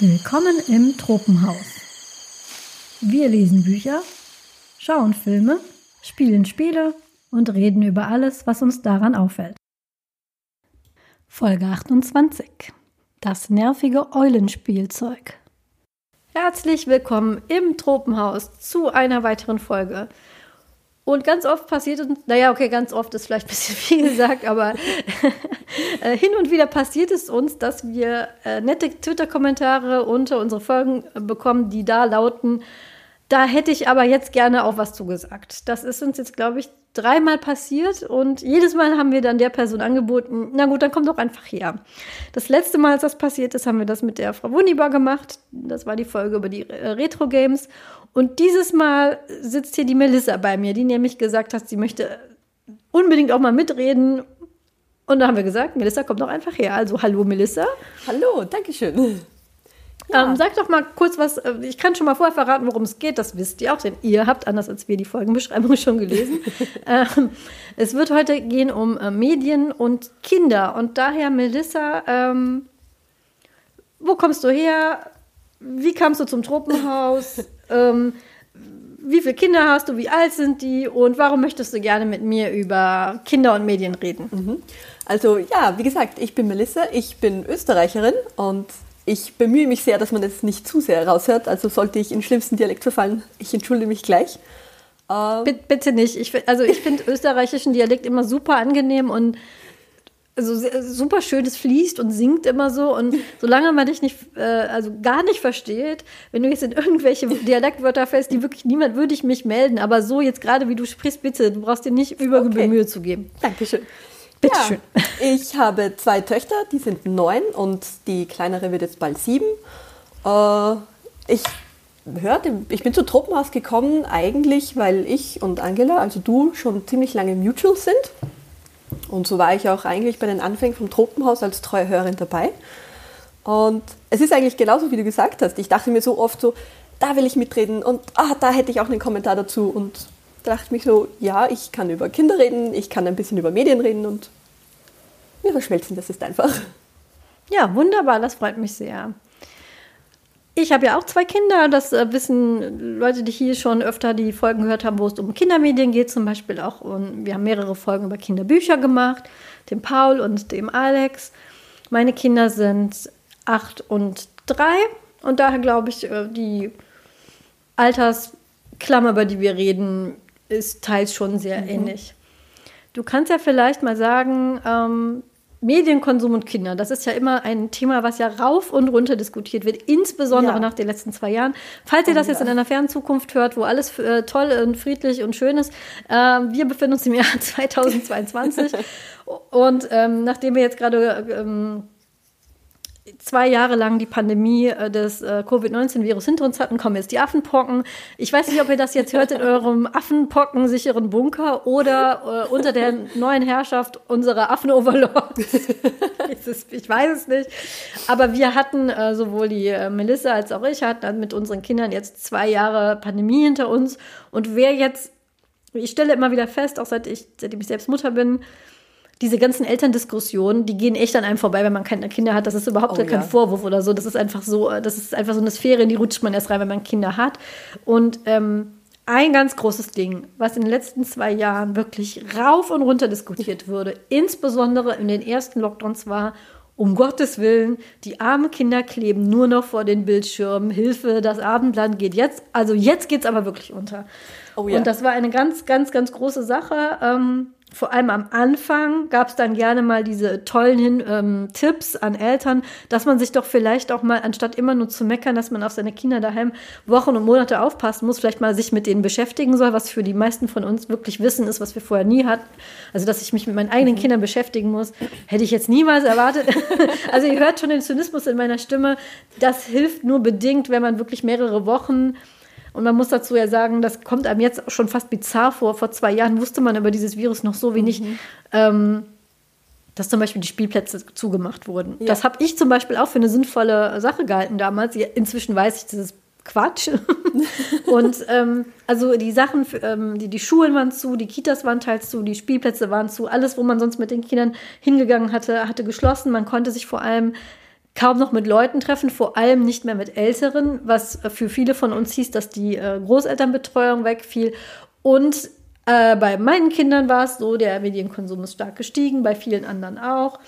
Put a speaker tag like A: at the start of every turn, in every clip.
A: Willkommen im Tropenhaus. Wir lesen Bücher, schauen Filme, spielen Spiele und reden über alles, was uns daran auffällt. Folge 28. Das nervige Eulenspielzeug. Herzlich willkommen im Tropenhaus zu einer weiteren Folge. Und ganz oft passiert uns, naja, okay, ganz oft ist vielleicht ein bisschen viel gesagt, aber äh, hin und wieder passiert es uns, dass wir äh, nette Twitter-Kommentare unter unsere Folgen äh, bekommen, die da lauten, da hätte ich aber jetzt gerne auch was zugesagt. Das ist uns jetzt, glaube ich, dreimal passiert und jedes Mal haben wir dann der Person angeboten, na gut, dann komm doch einfach her. Das letzte Mal, als das passiert ist, haben wir das mit der Frau Wundibar gemacht. Das war die Folge über die Retro-Games. Und dieses Mal sitzt hier die Melissa bei mir, die nämlich gesagt hat, sie möchte unbedingt auch mal mitreden. Und da haben wir gesagt, Melissa, komm doch einfach her. Also hallo Melissa.
B: Hallo, danke schön.
A: Ja. Ähm, sag doch mal kurz was, äh, ich kann schon mal vorher verraten, worum es geht, das wisst ihr auch, denn ihr habt, anders als wir, die Folgenbeschreibung schon gelesen. ähm, es wird heute gehen um äh, Medien und Kinder und daher, Melissa, ähm, wo kommst du her? Wie kamst du zum Tropenhaus? ähm, wie viele Kinder hast du, wie alt sind die und warum möchtest du gerne mit mir über Kinder und Medien reden?
B: Mhm. Also ja, wie gesagt, ich bin Melissa, ich bin Österreicherin und ich bemühe mich sehr, dass man das nicht zu sehr raushört. Also sollte ich in schlimmsten Dialekt verfallen, ich entschuldige mich gleich.
A: Ähm bitte nicht. Ich, also ich finde österreichischen Dialekt immer super angenehm und also super schön, es fließt und singt immer so. Und solange man dich nicht, äh, also gar nicht versteht, wenn du jetzt in irgendwelche Dialektwörter fällst, die wirklich niemand würde ich mich melden. Aber so jetzt gerade, wie du sprichst, bitte, du brauchst dir nicht übergebühr okay. Mühe zu geben.
B: Dankeschön. Bitte ja, schön. Ich habe zwei Töchter, die sind neun und die kleinere wird jetzt bald sieben. Äh, ich hörte, ich bin zu Tropenhaus gekommen eigentlich, weil ich und Angela, also du, schon ziemlich lange Mutuals sind. Und so war ich auch eigentlich bei den Anfängen vom Tropenhaus als treue Hörerin dabei. Und es ist eigentlich genauso, wie du gesagt hast. Ich dachte mir so oft so, da will ich mitreden und ah, da hätte ich auch einen Kommentar dazu. Und dachte mich so, ja, ich kann über Kinder reden, ich kann ein bisschen über Medien reden und wir verschmelzen das ist einfach.
A: Ja, wunderbar, das freut mich sehr. Ich habe ja auch zwei Kinder, das äh, wissen Leute, die hier schon öfter die Folgen gehört haben, wo es um Kindermedien geht, zum Beispiel auch. Und wir haben mehrere Folgen über Kinderbücher gemacht, dem Paul und dem Alex. Meine Kinder sind acht und drei und daher glaube ich, äh, die Altersklammer, über die wir reden, ist teils schon sehr mhm. ähnlich. Du kannst ja vielleicht mal sagen, ähm, Medienkonsum und Kinder, das ist ja immer ein Thema, was ja rauf und runter diskutiert wird, insbesondere ja. nach den letzten zwei Jahren. Falls ihr das jetzt in einer fernen Zukunft hört, wo alles äh, toll und friedlich und schön ist, äh, wir befinden uns im Jahr 2022 und ähm, nachdem wir jetzt gerade ähm, zwei Jahre lang die Pandemie äh, des äh, Covid-19-Virus hinter uns hatten, kommen jetzt die Affenpocken. Ich weiß nicht, ob ihr das jetzt hört in eurem Affenpocken-sicheren Bunker oder äh, unter der neuen Herrschaft unserer Affen-Overlords. ich weiß es nicht. Aber wir hatten, äh, sowohl die äh, Melissa als auch ich, hatten mit unseren Kindern jetzt zwei Jahre Pandemie hinter uns. Und wer jetzt, ich stelle immer wieder fest, auch seit ich, seitdem ich selbst Mutter bin, diese ganzen Elterndiskussionen, die gehen echt an einem vorbei, wenn man keine Kinder hat. Das ist überhaupt oh, kein ja. Vorwurf oder so. Das ist einfach so, das ist einfach so eine Sphäre, in die rutscht man erst rein, wenn man Kinder hat. Und ähm, ein ganz großes Ding, was in den letzten zwei Jahren wirklich rauf und runter diskutiert wurde, insbesondere in den ersten Lockdowns war, um Gottes Willen, die armen Kinder kleben nur noch vor den Bildschirmen. Hilfe, das Abendland geht jetzt, also jetzt geht es aber wirklich unter. Oh, ja. Und das war eine ganz, ganz, ganz große Sache. Ähm, vor allem am Anfang gab es dann gerne mal diese tollen ähm, Tipps an Eltern, dass man sich doch vielleicht auch mal, anstatt immer nur zu meckern, dass man auf seine Kinder daheim Wochen und Monate aufpassen muss, vielleicht mal sich mit denen beschäftigen soll, was für die meisten von uns wirklich Wissen ist, was wir vorher nie hatten. Also, dass ich mich mit meinen eigenen mhm. Kindern beschäftigen muss, hätte ich jetzt niemals erwartet. also, ihr hört schon den Zynismus in meiner Stimme. Das hilft nur bedingt, wenn man wirklich mehrere Wochen und man muss dazu ja sagen, das kommt einem jetzt schon fast bizarr vor. Vor zwei Jahren wusste man über dieses Virus noch so wenig. Mhm. Ähm, dass zum Beispiel die Spielplätze zugemacht wurden. Ja. Das habe ich zum Beispiel auch für eine sinnvolle Sache gehalten damals. Inzwischen weiß ich, das ist Quatsch. und ähm, also die Sachen, ähm, die, die Schulen waren zu, die Kitas waren teils zu, die Spielplätze waren zu, alles, wo man sonst mit den Kindern hingegangen hatte, hatte geschlossen. Man konnte sich vor allem kaum noch mit Leuten treffen, vor allem nicht mehr mit Älteren, was für viele von uns hieß, dass die äh, Großelternbetreuung wegfiel. Und äh, bei meinen Kindern war es so, der Medienkonsum ist stark gestiegen, bei vielen anderen auch.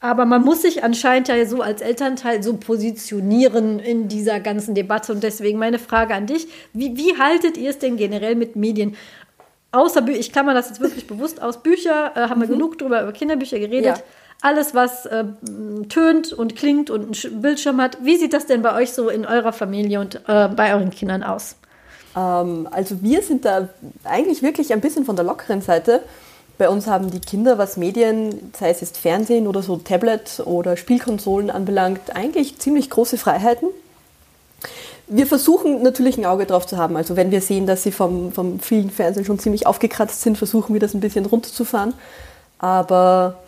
A: Aber man muss sich anscheinend ja so als Elternteil so positionieren in dieser ganzen Debatte. Und deswegen meine Frage an dich: Wie, wie haltet ihr es denn generell mit Medien? Außer Bücher, ich klammer das jetzt wirklich bewusst aus. Bücher äh, haben wir mhm. genug drüber, über Kinderbücher geredet. Ja. Alles, was äh, tönt und klingt und einen Bildschirm hat. Wie sieht das denn bei euch so in eurer Familie und äh, bei euren Kindern aus?
B: Ähm, also wir sind da eigentlich wirklich ein bisschen von der lockeren Seite. Bei uns haben die Kinder, was Medien, sei es jetzt Fernsehen oder so Tablet oder Spielkonsolen anbelangt, eigentlich ziemlich große Freiheiten. Wir versuchen natürlich ein Auge drauf zu haben. Also wenn wir sehen, dass sie vom, vom vielen Fernsehen schon ziemlich aufgekratzt sind, versuchen wir das ein bisschen runterzufahren. Aber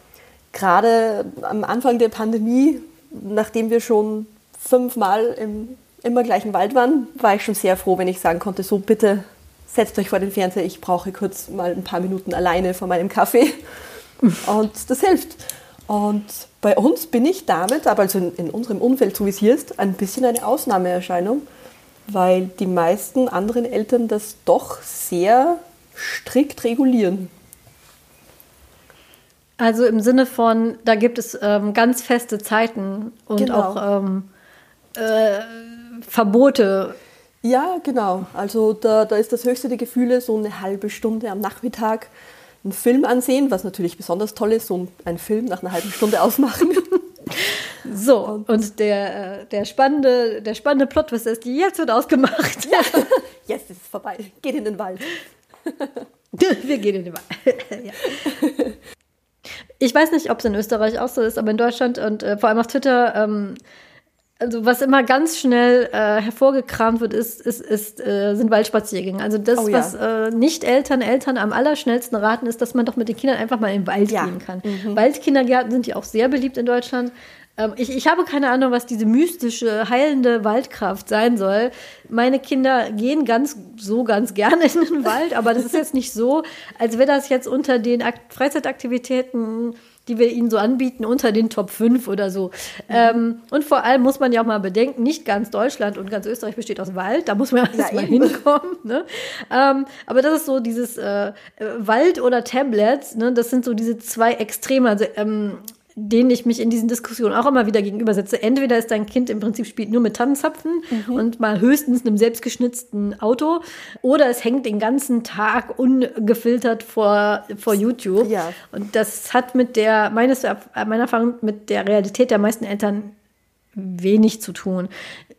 B: gerade am Anfang der Pandemie, nachdem wir schon fünfmal im immer gleichen Wald waren, war ich schon sehr froh, wenn ich sagen konnte, so bitte setzt euch vor den Fernseher, ich brauche kurz mal ein paar Minuten alleine vor meinem Kaffee. Und das hilft. Und bei uns bin ich damit, aber also in, in unserem Umfeld, so wie es hier ist, ein bisschen eine Ausnahmeerscheinung, weil die meisten anderen Eltern das doch sehr strikt regulieren.
A: Also im Sinne von, da gibt es ähm, ganz feste Zeiten und genau. auch ähm, äh, Verbote
B: ja, genau. Also da, da ist das höchste der Gefühle so eine halbe Stunde am Nachmittag einen Film ansehen, was natürlich besonders toll ist, so einen Film nach einer halben Stunde ausmachen.
A: So, und der, äh, der spannende, der spannende Plot, was ist, jetzt wird ausgemacht.
B: Ja. Yes, es ist vorbei. Geht in den Wald.
A: Wir gehen in den Wald. ja. Ich weiß nicht, ob es in Österreich auch so ist, aber in Deutschland und äh, vor allem auf Twitter ähm, also was immer ganz schnell äh, hervorgekramt wird, ist, ist, ist äh, sind Waldspaziergänge. Also das, oh, ja. was äh, nicht Eltern, Eltern am allerschnellsten raten, ist, dass man doch mit den Kindern einfach mal in den Wald ja. gehen kann. Mhm. Waldkindergärten sind ja auch sehr beliebt in Deutschland. Ähm, ich, ich habe keine Ahnung, was diese mystische, heilende Waldkraft sein soll. Meine Kinder gehen ganz so ganz gerne in den Wald, aber das ist jetzt nicht so, als wäre das jetzt unter den Akt Freizeitaktivitäten die wir ihnen so anbieten, unter den Top 5 oder so. Mhm. Ähm, und vor allem muss man ja auch mal bedenken, nicht ganz Deutschland und ganz Österreich besteht aus Wald, da muss man ja erst mal hinkommen. Ne? Ähm, aber das ist so dieses äh, Wald oder Tablets, ne? das sind so diese zwei Extreme. Also ähm, denen ich mich in diesen Diskussionen auch immer wieder gegenübersetze. Entweder ist dein Kind im Prinzip spielt nur mit Tannenzapfen mhm. und mal höchstens einem selbstgeschnitzten Auto, oder es hängt den ganzen Tag ungefiltert vor, vor YouTube. Ja. Und das hat mit der, meines, meiner Erfahrung, mit der Realität der meisten Eltern wenig zu tun.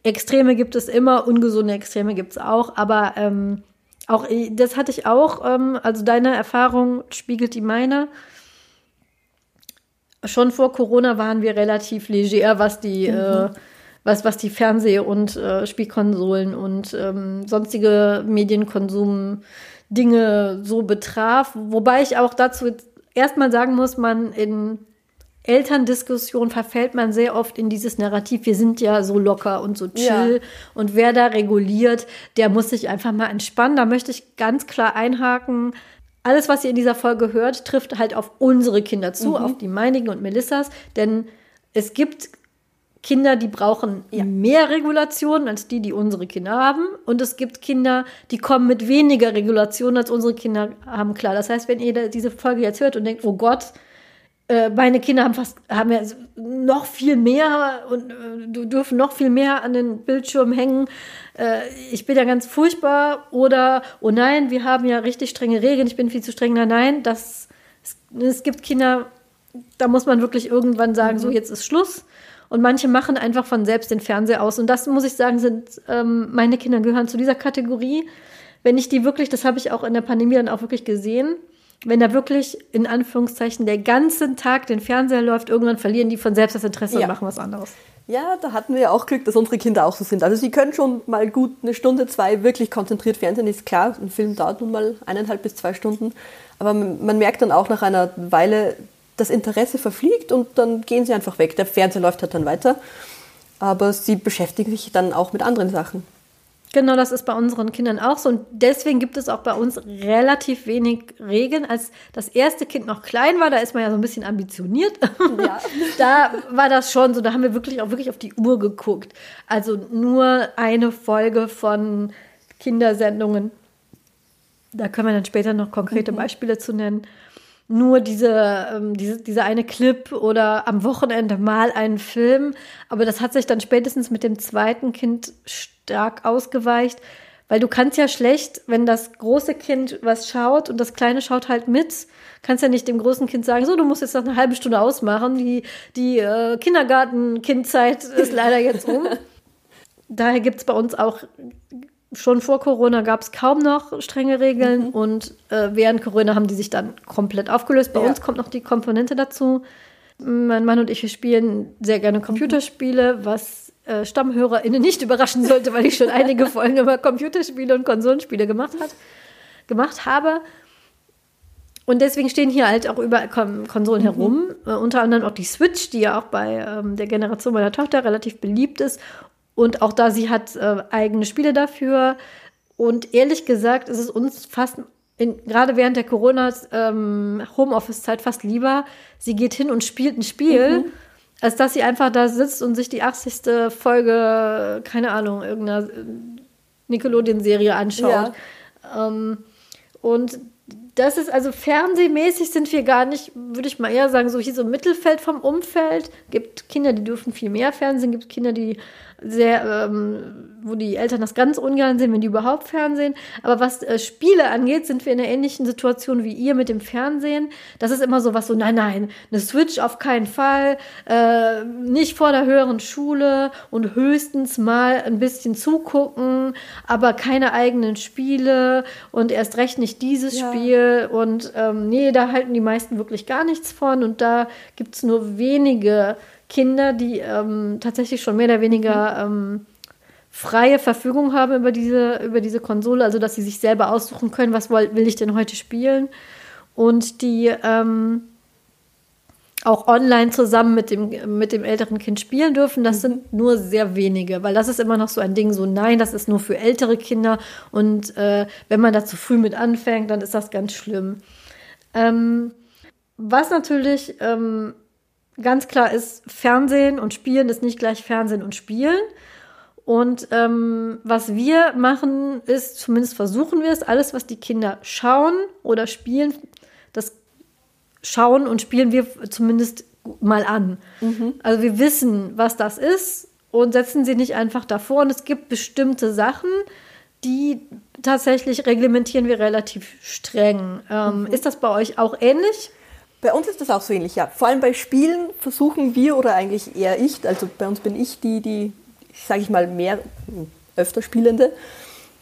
A: Extreme gibt es immer, ungesunde Extreme gibt es auch, aber ähm, auch das hatte ich auch, ähm, also deine Erfahrung spiegelt die meine schon vor Corona waren wir relativ leger, was die, mhm. äh, was, was die Fernseh- und äh, Spielkonsolen und ähm, sonstige Medienkonsum-Dinge so betraf. Wobei ich auch dazu erstmal sagen muss, man in Elterndiskussion verfällt man sehr oft in dieses Narrativ, wir sind ja so locker und so chill ja. und wer da reguliert, der muss sich einfach mal entspannen. Da möchte ich ganz klar einhaken alles, was ihr in dieser Folge hört, trifft halt auf unsere Kinder zu, mhm. auf die meinigen und Melissas. Denn es gibt Kinder, die brauchen ja. mehr Regulationen als die, die unsere Kinder haben. Und es gibt Kinder, die kommen mit weniger Regulationen als unsere Kinder haben. Klar, das heißt, wenn ihr diese Folge jetzt hört und denkt, oh Gott, meine Kinder haben fast haben ja noch viel mehr und äh, dürfen noch viel mehr an den Bildschirm hängen. Äh, ich bin ja ganz furchtbar oder oh nein, wir haben ja richtig strenge Regeln, ich bin viel zu streng. Nein, nein, das es, es gibt Kinder, da muss man wirklich irgendwann sagen, mhm. so jetzt ist Schluss. Und manche machen einfach von selbst den Fernseher aus. Und das muss ich sagen, sind ähm, meine Kinder gehören zu dieser Kategorie. Wenn ich die wirklich, das habe ich auch in der Pandemie dann auch wirklich gesehen, wenn da wirklich in Anführungszeichen der ganze Tag den Fernseher läuft, irgendwann verlieren die von selbst das Interesse ja. und machen was anderes.
B: Ja, da hatten wir ja auch Glück, dass unsere Kinder auch so sind. Also sie können schon mal gut eine Stunde, zwei wirklich konzentriert Fernsehen. Ist klar, ein Film dauert nun mal eineinhalb bis zwei Stunden. Aber man merkt dann auch nach einer Weile, das Interesse verfliegt und dann gehen sie einfach weg. Der Fernseher läuft halt dann weiter. Aber sie beschäftigen sich dann auch mit anderen Sachen.
A: Genau, das ist bei unseren Kindern auch so. Und deswegen gibt es auch bei uns relativ wenig Regeln. Als das erste Kind noch klein war, da ist man ja so ein bisschen ambitioniert. Ja. da war das schon so, da haben wir wirklich auch wirklich auf die Uhr geguckt. Also nur eine Folge von Kindersendungen. Da können wir dann später noch konkrete mhm. Beispiele zu nennen nur diese, ähm, diese, diese eine Clip oder am Wochenende mal einen Film. Aber das hat sich dann spätestens mit dem zweiten Kind stark ausgeweicht, weil du kannst ja schlecht, wenn das große Kind was schaut und das kleine schaut halt mit, kannst ja nicht dem großen Kind sagen, so, du musst jetzt noch eine halbe Stunde ausmachen, die, die äh, Kindergarten-Kindzeit ist leider jetzt um. Daher gibt es bei uns auch schon vor Corona gab es kaum noch strenge Regeln mhm. und äh, während Corona haben die sich dann komplett aufgelöst. Bei ja. uns kommt noch die Komponente dazu. Mein Mann und ich wir spielen sehr gerne Computerspiele, was äh, StammhörerInnen nicht überraschen sollte, weil ich schon einige Folgen über Computerspiele und Konsolenspiele gemacht, hat, gemacht habe. Und deswegen stehen hier halt auch über Konsolen mhm. herum. Äh, unter anderem auch die Switch, die ja auch bei ähm, der Generation meiner Tochter relativ beliebt ist. Und auch da sie hat äh, eigene Spiele dafür. Und ehrlich gesagt ist es uns fast, in, gerade während der Corona-Homeoffice-Zeit ähm, fast lieber, sie geht hin und spielt ein Spiel, mhm. Als dass sie einfach da sitzt und sich die 80. Folge, keine Ahnung, irgendeiner äh, Nickelodeon-Serie anschaut. Ja. Ähm, und das ist also fernsehmäßig sind wir gar nicht, würde ich mal eher sagen, so hier so Mittelfeld vom Umfeld. Gibt Kinder, die dürfen viel mehr Fernsehen, gibt Kinder, die sehr, ähm, wo die Eltern das ganz ungern sehen, wenn die überhaupt Fernsehen. Aber was äh, Spiele angeht, sind wir in einer ähnlichen Situation wie ihr mit dem Fernsehen. Das ist immer so was so, nein, nein, eine Switch auf keinen Fall, äh, nicht vor der höheren Schule und höchstens mal ein bisschen zugucken, aber keine eigenen Spiele und erst recht nicht dieses ja. Spiel. Und ähm, nee, da halten die meisten wirklich gar nichts von und da gibt es nur wenige Kinder, die ähm, tatsächlich schon mehr oder weniger ähm, freie Verfügung haben über diese, über diese Konsole, also dass sie sich selber aussuchen können, was will, will ich denn heute spielen. Und die ähm, auch online zusammen mit dem, mit dem älteren Kind spielen dürfen, das sind nur sehr wenige, weil das ist immer noch so ein Ding, so nein, das ist nur für ältere Kinder und äh, wenn man da zu früh mit anfängt, dann ist das ganz schlimm. Ähm, was natürlich ähm, ganz klar ist, Fernsehen und Spielen ist nicht gleich Fernsehen und Spielen. Und ähm, was wir machen, ist, zumindest versuchen wir es, alles, was die Kinder schauen oder spielen, das schauen und spielen wir zumindest mal an. Mhm. Also wir wissen, was das ist und setzen sie nicht einfach davor. Und es gibt bestimmte Sachen, die tatsächlich reglementieren wir relativ streng. Ähm, mhm. Ist das bei euch auch ähnlich?
B: Bei uns ist das auch so ähnlich, ja. Vor allem bei Spielen versuchen wir oder eigentlich eher ich, also bei uns bin ich die, die, sage ich mal, mehr öfter Spielende,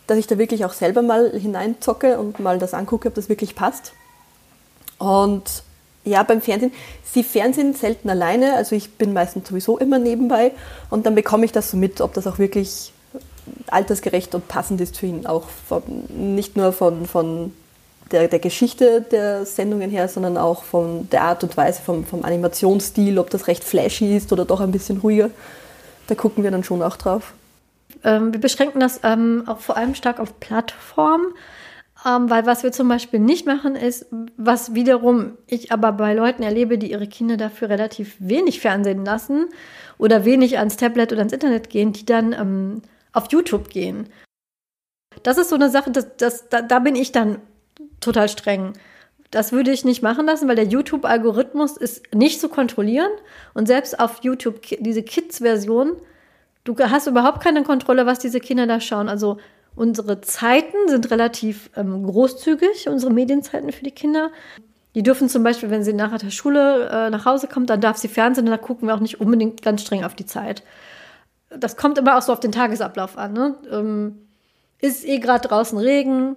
B: dass ich da wirklich auch selber mal hineinzocke und mal das angucke, ob das wirklich passt. Und ja, beim Fernsehen, sie fernsehen selten alleine, also ich bin meistens sowieso immer nebenbei und dann bekomme ich das so mit, ob das auch wirklich altersgerecht und passend ist für ihn, auch von, nicht nur von, von der, der Geschichte der Sendungen her, sondern auch von der Art und Weise, vom, vom Animationsstil, ob das recht flashy ist oder doch ein bisschen ruhiger. Da gucken wir dann schon auch drauf.
A: Ähm, wir beschränken das ähm, auch vor allem stark auf Plattformen, ähm, weil was wir zum Beispiel nicht machen ist, was wiederum ich aber bei Leuten erlebe, die ihre Kinder dafür relativ wenig Fernsehen lassen oder wenig ans Tablet oder ans Internet gehen, die dann ähm, auf YouTube gehen. Das ist so eine Sache, das, das, da, da bin ich dann total streng. Das würde ich nicht machen lassen, weil der YouTube-Algorithmus ist nicht zu kontrollieren. Und selbst auf YouTube, diese Kids-Version, du hast überhaupt keine Kontrolle, was diese Kinder da schauen. Also unsere Zeiten sind relativ ähm, großzügig, unsere Medienzeiten für die Kinder. Die dürfen zum Beispiel, wenn sie nachher der Schule äh, nach Hause kommt, dann darf sie Fernsehen und da gucken wir auch nicht unbedingt ganz streng auf die Zeit. Das kommt immer auch so auf den Tagesablauf an. Ne? Ähm, ist eh gerade draußen Regen,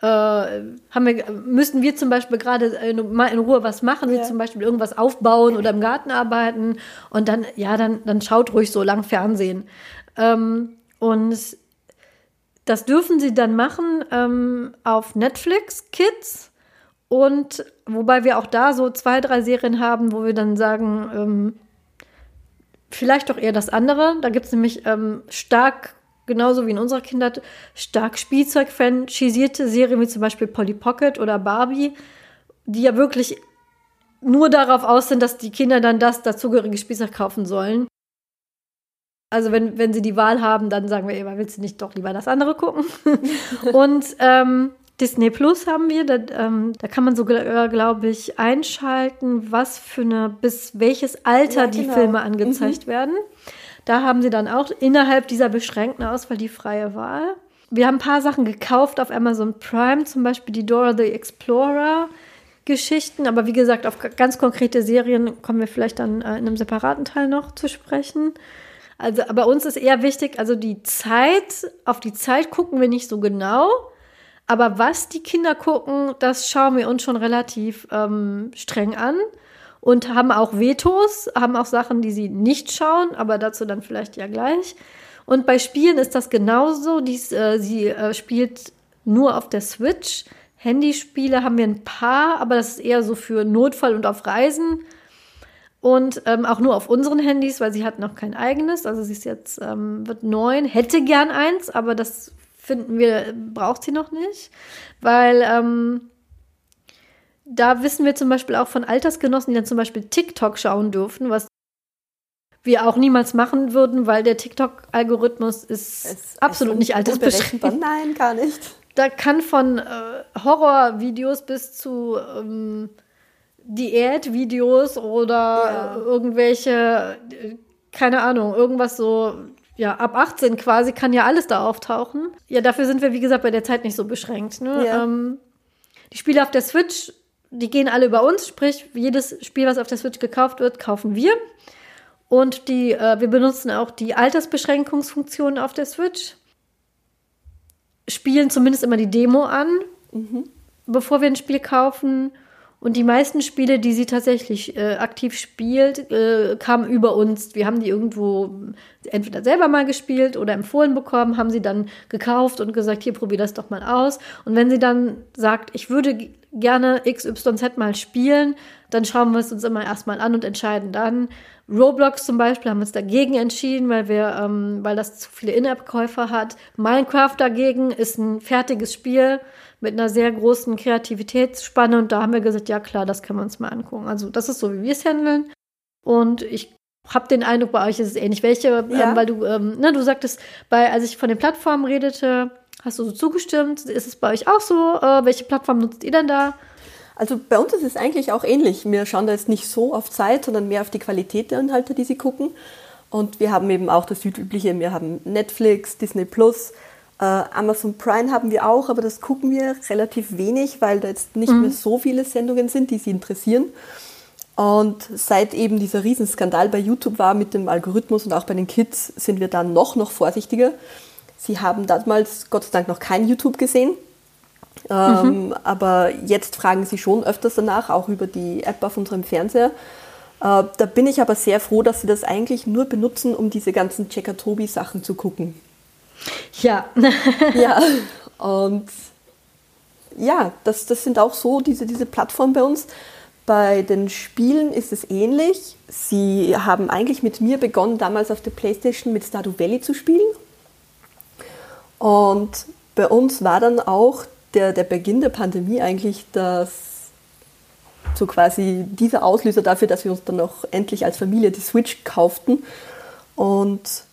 A: äh, haben wir, müssten wir zum Beispiel gerade mal in Ruhe was machen, ja. wie zum Beispiel irgendwas aufbauen oder im Garten arbeiten und dann, ja, dann, dann schaut ruhig so lang Fernsehen. Ähm, und das dürfen sie dann machen ähm, auf Netflix Kids und wobei wir auch da so zwei, drei Serien haben, wo wir dann sagen, ähm, vielleicht doch eher das andere. Da gibt es nämlich ähm, stark genauso wie in unserer Kindheit, stark Spielzeug-franchisierte Serien wie zum Beispiel Polly Pocket oder Barbie, die ja wirklich nur darauf aus sind, dass die Kinder dann das dazugehörige Spielzeug kaufen sollen. Also wenn, wenn sie die Wahl haben, dann sagen wir immer, willst du nicht doch lieber das andere gucken? und ähm, Disney Plus haben wir, da, ähm, da kann man sogar, äh, glaube ich, einschalten, was für eine, bis welches Alter ja, die genau. Filme angezeigt mhm. werden. Da haben sie dann auch innerhalb dieser beschränkten Auswahl die freie Wahl. Wir haben ein paar Sachen gekauft auf Amazon Prime, zum Beispiel die Dora the Explorer. Geschichten, aber wie gesagt, auf ganz konkrete Serien kommen wir vielleicht dann äh, in einem separaten Teil noch zu sprechen. Also bei uns ist eher wichtig, also die Zeit, auf die Zeit gucken wir nicht so genau, aber was die Kinder gucken, das schauen wir uns schon relativ ähm, streng an und haben auch Vetos, haben auch Sachen, die sie nicht schauen, aber dazu dann vielleicht ja gleich. Und bei Spielen ist das genauso. Dies, äh, sie äh, spielt nur auf der Switch. Handyspiele haben wir ein paar, aber das ist eher so für Notfall und auf Reisen. Und ähm, auch nur auf unseren Handys, weil sie hat noch kein eigenes. Also sie ist jetzt, ähm, wird neun, hätte gern eins, aber das finden wir, braucht sie noch nicht. Weil ähm, da wissen wir zum Beispiel auch von Altersgenossen, die dann zum Beispiel TikTok schauen dürfen, was wir auch niemals machen würden, weil der TikTok-Algorithmus ist es, absolut es nicht altersbeschränkt.
B: Nein, gar nicht.
A: Da kann von äh, Horrorvideos bis zu ähm, Diätvideos oder ja. irgendwelche, keine Ahnung, irgendwas so, ja, ab 18 quasi kann ja alles da auftauchen. Ja, dafür sind wir, wie gesagt, bei der Zeit nicht so beschränkt. Ne? Ja. Ähm, die Spiele auf der Switch, die gehen alle über uns, sprich, jedes Spiel, was auf der Switch gekauft wird, kaufen wir. Und die, äh, wir benutzen auch die Altersbeschränkungsfunktion auf der Switch. Spielen zumindest immer die Demo an, mhm. bevor wir ein Spiel kaufen und die meisten Spiele, die sie tatsächlich äh, aktiv spielt, äh, kamen über uns. Wir haben die irgendwo entweder selber mal gespielt oder empfohlen bekommen, haben sie dann gekauft und gesagt, hier probier das doch mal aus. Und wenn sie dann sagt, ich würde gerne XYZ mal spielen, dann schauen wir es uns immer erstmal an und entscheiden dann. Roblox zum Beispiel haben wir uns dagegen entschieden, weil wir, ähm, weil das zu viele In-App-Käufer hat. Minecraft dagegen ist ein fertiges Spiel mit einer sehr großen Kreativitätsspanne und da haben wir gesagt, ja klar, das können wir uns mal angucken. Also das ist so, wie wir es handeln. Und ich habe den Eindruck, bei euch ist es ähnlich. Welche, ja. ähm, weil du, ähm, ne, du sagtest, bei, als ich von den Plattformen redete, hast du so zugestimmt. Ist es bei euch auch so? Äh, welche Plattform nutzt ihr denn da?
B: Also bei uns ist es eigentlich auch ähnlich. Wir schauen da jetzt nicht so auf Zeit, sondern mehr auf die Qualität der Inhalte, die sie gucken. Und wir haben eben auch das Südübliche. Wir haben Netflix, Disney Plus, äh, Amazon Prime haben wir auch, aber das gucken wir relativ wenig, weil da jetzt nicht mhm. mehr so viele Sendungen sind, die sie interessieren. Und seit eben dieser Riesenskandal bei YouTube war mit dem Algorithmus und auch bei den Kids, sind wir da noch, noch vorsichtiger. Sie haben damals Gott sei Dank noch kein YouTube gesehen. Ähm, mhm. Aber jetzt fragen sie schon öfters danach, auch über die App auf unserem Fernseher. Äh, da bin ich aber sehr froh, dass sie das eigentlich nur benutzen, um diese ganzen Checker-Tobi-Sachen zu gucken.
A: Ja.
B: ja, und ja, das, das sind auch so diese, diese Plattformen bei uns. Bei den Spielen ist es ähnlich. Sie haben eigentlich mit mir begonnen, damals auf der Playstation mit Stardew Valley zu spielen. Und bei uns war dann auch der, der Beginn der Pandemie eigentlich das so quasi dieser Auslöser dafür, dass wir uns dann auch endlich als Familie die Switch kauften. Und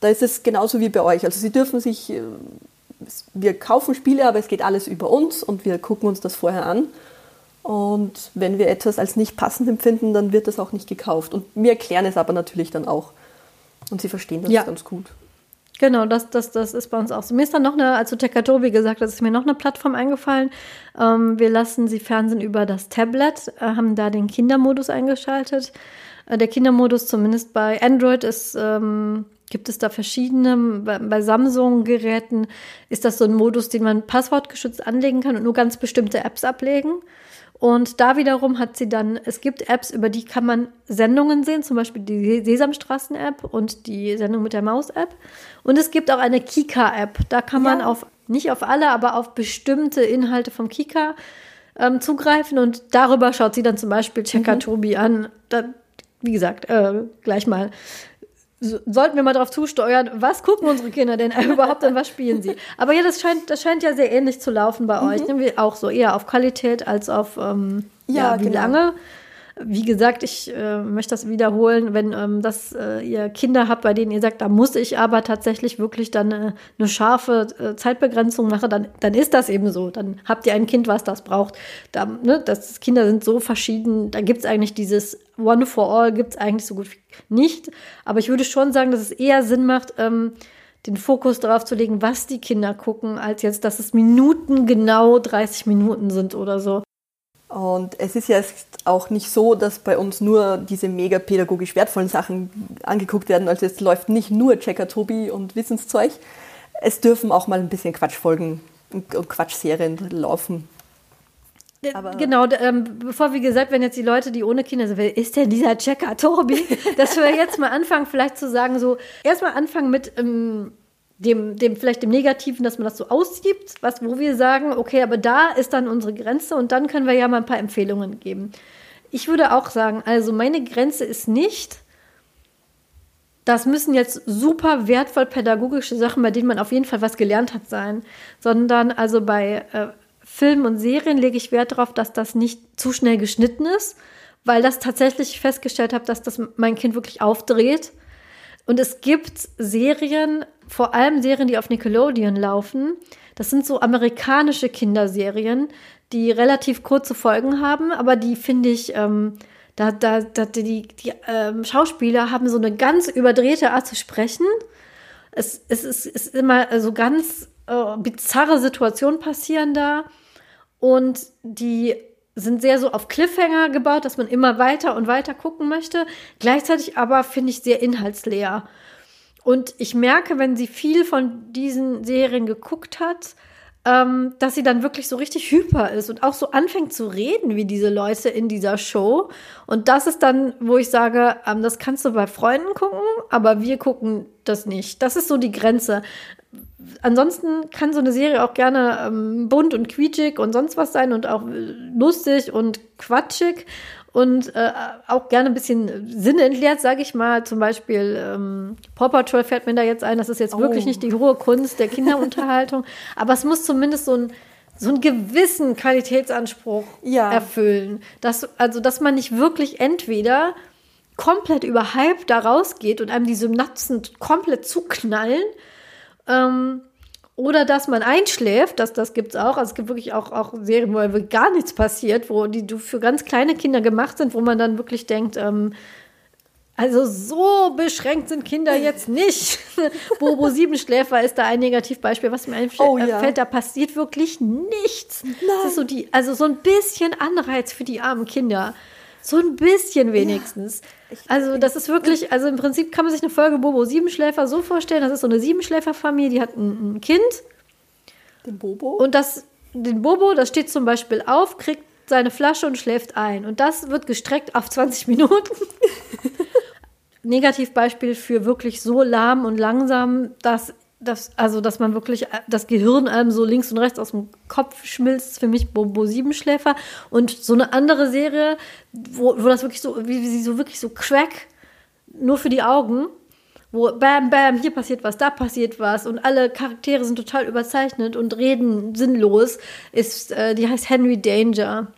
B: da ist es genauso wie bei euch. Also Sie dürfen sich, äh, wir kaufen Spiele, aber es geht alles über uns und wir gucken uns das vorher an. Und wenn wir etwas als nicht passend empfinden, dann wird das auch nicht gekauft. Und wir erklären es aber natürlich dann auch. Und sie verstehen das ja. ganz gut.
A: Genau, das, das, das ist bei uns auch so. Mir ist dann noch eine, als du Tekatobi gesagt hast, ist mir noch eine Plattform eingefallen. Ähm, wir lassen sie Fernsehen über das Tablet, äh, haben da den Kindermodus eingeschaltet. Äh, der Kindermodus, zumindest bei Android, ist ähm, gibt es da verschiedene. Bei, bei Samsung-Geräten ist das so ein Modus, den man passwortgeschützt anlegen kann und nur ganz bestimmte Apps ablegen. Und da wiederum hat sie dann, es gibt Apps, über die kann man Sendungen sehen, zum Beispiel die Sesamstraßen-App und die Sendung mit der Maus-App. Und es gibt auch eine Kika-App. Da kann man ja. auf, nicht auf alle, aber auf bestimmte Inhalte vom Kika ähm, zugreifen und darüber schaut sie dann zum Beispiel Checker mhm. Tobi an. Da, wie gesagt, äh, gleich mal so, sollten wir mal darauf zusteuern, was gucken unsere Kinder denn überhaupt und was spielen sie? Aber ja, das scheint, das scheint ja sehr ähnlich zu laufen bei mhm. euch. Ne? Auch so eher auf Qualität als auf ähm, ja, ja, wie genau. lange. Wie gesagt, ich äh, möchte das wiederholen, wenn ähm, das, äh, ihr Kinder habt, bei denen ihr sagt, da muss ich aber tatsächlich wirklich dann äh, eine scharfe äh, Zeitbegrenzung machen, dann, dann ist das eben so. Dann habt ihr ein Kind, was das braucht. Da, ne, das, Kinder sind so verschieden, da gibt es eigentlich dieses One for All, gibt es eigentlich so gut nicht. Aber ich würde schon sagen, dass es eher Sinn macht, ähm, den Fokus darauf zu legen, was die Kinder gucken, als jetzt, dass es Minuten genau 30 Minuten sind oder so.
B: Und es ist ja auch nicht so, dass bei uns nur diese mega pädagogisch wertvollen Sachen angeguckt werden. Also es läuft nicht nur Checker Tobi und Wissenszeug. Es dürfen auch mal ein bisschen Quatschfolgen und Quatschserien laufen.
A: Äh, Aber genau, ähm, bevor wie gesagt, wenn jetzt die Leute, die ohne Kinder sind, wer ist denn dieser Checker Tobi? dass wir jetzt mal anfangen, vielleicht zu sagen, so erstmal anfangen mit ähm, dem, dem vielleicht dem Negativen, dass man das so aussiebt, was, wo wir sagen, okay, aber da ist dann unsere Grenze und dann können wir ja mal ein paar Empfehlungen geben. Ich würde auch sagen, also meine Grenze ist nicht, das müssen jetzt super wertvoll pädagogische Sachen, bei denen man auf jeden Fall was gelernt hat, sein, sondern also bei äh, Filmen und Serien lege ich Wert darauf, dass das nicht zu schnell geschnitten ist, weil das tatsächlich festgestellt habe, dass das mein Kind wirklich aufdreht. Und es gibt Serien, vor allem Serien, die auf Nickelodeon laufen. Das sind so amerikanische Kinderserien, die relativ kurze Folgen haben, aber die finde ich, ähm, da, da, da, die, die ähm, Schauspieler haben so eine ganz überdrehte Art zu sprechen. Es, es, es ist immer so ganz äh, bizarre Situationen passieren da und die sind sehr so auf Cliffhanger gebaut, dass man immer weiter und weiter gucken möchte. Gleichzeitig aber finde ich sehr inhaltsleer. Und ich merke, wenn sie viel von diesen Serien geguckt hat, ähm, dass sie dann wirklich so richtig hyper ist und auch so anfängt zu reden wie diese Leute in dieser Show. Und das ist dann, wo ich sage, ähm, das kannst du bei Freunden gucken, aber wir gucken das nicht. Das ist so die Grenze. Ansonsten kann so eine Serie auch gerne ähm, bunt und quietschig und sonst was sein und auch lustig und quatschig und äh, auch gerne ein bisschen sinnentleert, sage ich mal. Zum Beispiel ähm, Paw Patrol fällt mir da jetzt ein. Das ist jetzt oh. wirklich nicht die hohe Kunst der Kinderunterhaltung, aber es muss zumindest so ein so einen gewissen Qualitätsanspruch ja. erfüllen. Dass, also, dass man nicht wirklich entweder komplett überhyped da rausgeht und einem die Synapsen komplett zuknallen, ähm, oder dass man einschläft, das, das gibt es auch. Also es gibt wirklich auch, auch Serien, wo gar nichts passiert, wo die für ganz kleine Kinder gemacht sind, wo man dann wirklich denkt, ähm, also so beschränkt sind Kinder jetzt nicht. Bobo Siebenschläfer ist da ein Negativbeispiel, was mir einfällt. Oh, ja. Da passiert wirklich nichts. Nein. Das ist so die, also so ein bisschen Anreiz für die armen Kinder. So ein bisschen wenigstens. Ja, also das ist wirklich, also im Prinzip kann man sich eine Folge Bobo Siebenschläfer so vorstellen, das ist so eine Siebenschläferfamilie, die hat ein, ein Kind.
B: Den Bobo?
A: Und das, den Bobo, das steht zum Beispiel auf, kriegt seine Flasche und schläft ein. Und das wird gestreckt auf 20 Minuten. Negativbeispiel für wirklich so lahm und langsam, dass das, also, dass man wirklich äh, das Gehirn einem so links und rechts aus dem Kopf schmilzt, für mich Bobo Siebenschläfer. Und so eine andere Serie, wo, wo das wirklich so, wie, wie sie so wirklich so crack, nur für die Augen, wo bam, bam, hier passiert was, da passiert was und alle Charaktere sind total überzeichnet und reden sinnlos, ist, äh, die heißt Henry Danger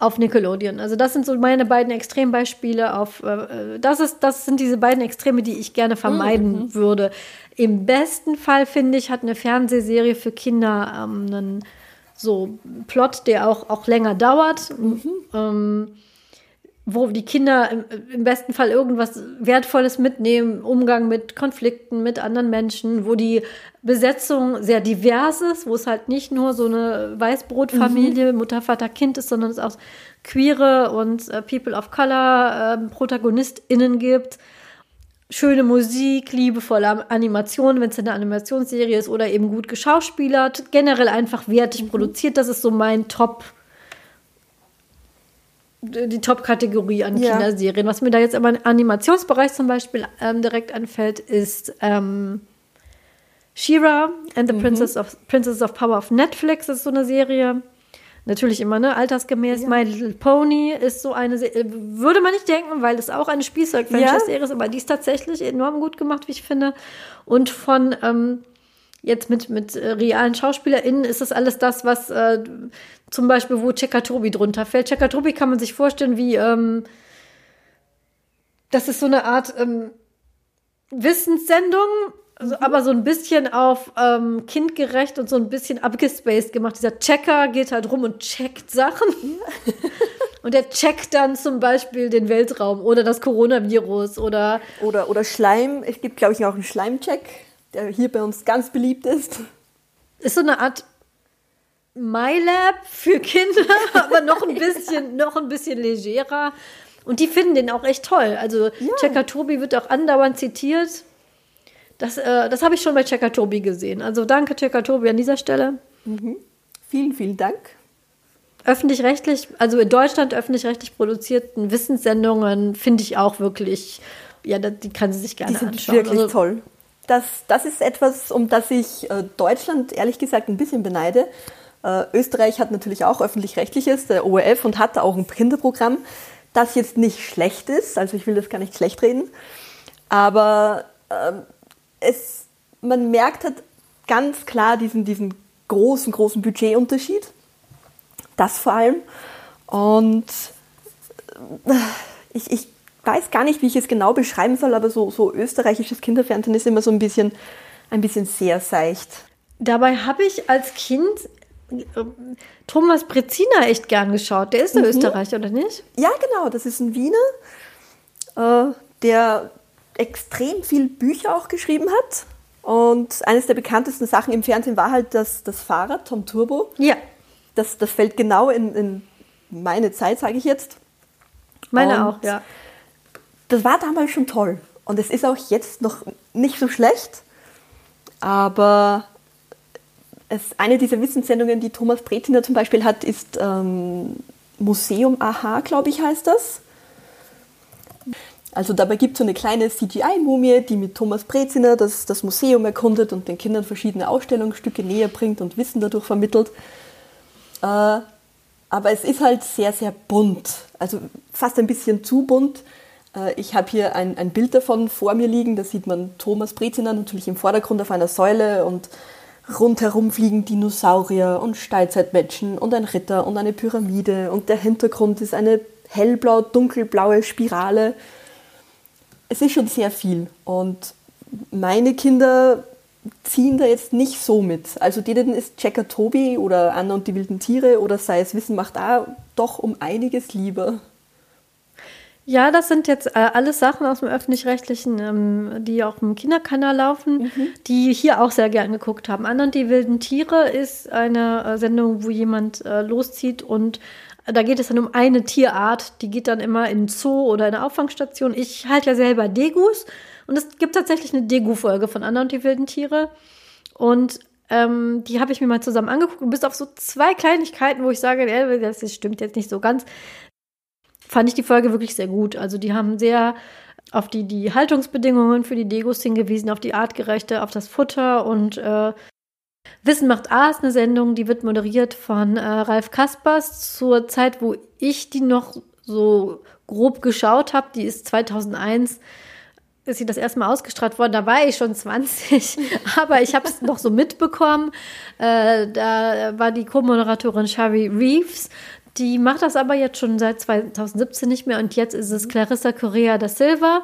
A: auf Nickelodeon. Also das sind so meine beiden Extrembeispiele auf, äh, das ist, das sind diese beiden Extreme, die ich gerne vermeiden mhm. würde. Im besten Fall, finde ich, hat eine Fernsehserie für Kinder ähm, einen so Plot, der auch, auch länger dauert. Mhm. Ähm, wo die Kinder im, im, besten Fall irgendwas Wertvolles mitnehmen, Umgang mit Konflikten, mit anderen Menschen, wo die Besetzung sehr divers ist, wo es halt nicht nur so eine Weißbrotfamilie, mhm. Mutter, Vater, Kind ist, sondern es auch queere und äh, People of Color äh, ProtagonistInnen gibt. Schöne Musik, liebevolle Animation, wenn es eine Animationsserie ist oder eben gut geschauspielert, generell einfach wertig mhm. produziert. Das ist so mein Top- die Top-Kategorie an ja. Kinderserien. Was mir da jetzt aber im Animationsbereich zum Beispiel ähm, direkt anfällt, ist ähm, She-Ra and the mhm. Princess, of, Princess of Power auf Netflix. Das ist so eine Serie. Natürlich immer, ne? Altersgemäß. Ja. My Little Pony ist so eine, würde man nicht denken, weil es auch eine Spielzeug-Franchise ja. ist, aber die ist tatsächlich enorm gut gemacht, wie ich finde. Und von ähm, jetzt mit, mit äh, realen SchauspielerInnen ist das alles das, was äh, zum Beispiel, wo Checker Tobi drunter fällt. Checker Tobi kann man sich vorstellen wie, ähm, das ist so eine Art ähm, Wissenssendung, also, mhm. aber so ein bisschen auf ähm, kindgerecht und so ein bisschen abgespaced gemacht. Dieser Checker geht halt rum und checkt Sachen. Ja. und der checkt dann zum Beispiel den Weltraum oder das Coronavirus oder.
B: Oder, oder Schleim. Es gibt, glaube ich, auch einen Schleimcheck, der hier bei uns ganz beliebt ist.
A: Ist so eine Art MyLab für Kinder, aber noch ein bisschen, noch ein bisschen legerer. Und die finden den auch echt toll. Also ja. Checker Tobi wird auch andauernd zitiert. Das, äh, das habe ich schon bei Checker Tobi gesehen. Also danke Checker Tobi an dieser Stelle.
B: Mhm. Vielen, vielen Dank.
A: Öffentlich-rechtlich, also in Deutschland öffentlich-rechtlich produzierten Wissenssendungen finde ich auch wirklich, ja, die kann sie sich gerne
B: die sind
A: anschauen.
B: Wirklich also, toll. Das, das ist etwas, um das ich äh, Deutschland ehrlich gesagt ein bisschen beneide. Äh, Österreich hat natürlich auch öffentlich-rechtliches, der ORF, und hat auch ein Kinderprogramm, das jetzt nicht schlecht ist. Also ich will das gar nicht schlecht reden. Aber ähm, es, man merkt halt ganz klar diesen, diesen großen, großen Budgetunterschied. Das vor allem. Und äh, ich, ich weiß gar nicht, wie ich es genau beschreiben soll, aber so, so österreichisches Kinderfernsehen ist immer so ein bisschen, ein bisschen sehr seicht.
A: Dabei habe ich als Kind äh, Thomas Brezina echt gern geschaut. Der ist der mhm. Österreicher, oder nicht?
B: Ja, genau. Das ist ein Wiener, äh, der extrem viel Bücher auch geschrieben hat. Und eines der bekanntesten Sachen im Fernsehen war halt das, das Fahrrad, Tom Turbo.
A: Ja.
B: Das, das fällt genau in, in meine Zeit, sage ich jetzt.
A: Meine Und auch, ja.
B: Das war damals schon toll. Und es ist auch jetzt noch nicht so schlecht. Aber es, eine dieser Wissenssendungen, die Thomas Breziner zum Beispiel hat, ist ähm, Museum Aha, glaube ich, heißt das. Also dabei gibt es so eine kleine CGI-Mumie, die mit Thomas Breziner das, das Museum erkundet und den Kindern verschiedene Ausstellungsstücke näher bringt und Wissen dadurch vermittelt. Äh, aber es ist halt sehr, sehr bunt. Also fast ein bisschen zu bunt. Äh, ich habe hier ein, ein Bild davon vor mir liegen. Da sieht man Thomas Breziner natürlich im Vordergrund auf einer Säule und rundherum fliegen Dinosaurier und Steinzeitmenschen und ein Ritter und eine Pyramide und der Hintergrund ist eine hellblau-dunkelblaue Spirale es ist schon sehr viel. Und meine Kinder ziehen da jetzt nicht so mit. Also denen ist Checker Tobi oder Anna und die wilden Tiere oder sei es Wissen macht da doch um einiges lieber.
A: Ja, das sind jetzt äh, alles Sachen aus dem öffentlich-rechtlichen, ähm, die auch im Kinderkanal laufen, mhm. die hier auch sehr gern geguckt haben. Und die wilden Tiere ist eine äh, Sendung, wo jemand äh, loszieht und da geht es dann um eine Tierart, die geht dann immer in einen Zoo oder in eine Auffangstation. Ich halte ja selber Degus und es gibt tatsächlich eine Degu-Folge von Anna und die wilden Tiere. Und ähm, die habe ich mir mal zusammen angeguckt und bis auf so zwei Kleinigkeiten, wo ich sage, äh, das stimmt jetzt nicht so ganz, fand ich die Folge wirklich sehr gut. Also die haben sehr auf die, die Haltungsbedingungen für die Degus hingewiesen, auf die artgerechte, auf das Futter und äh, Wissen macht A ist eine Sendung, die wird moderiert von äh, Ralf Kaspers zur Zeit, wo ich die noch so grob geschaut habe. Die ist 2001 ist sie das erste Mal ausgestrahlt worden. Da war ich schon 20, aber ich habe es noch so mitbekommen. Äh, da war die Co-Moderatorin Shari Reeves. Die macht das aber jetzt schon seit 2017 nicht mehr und jetzt ist es Clarissa Correa da Silva.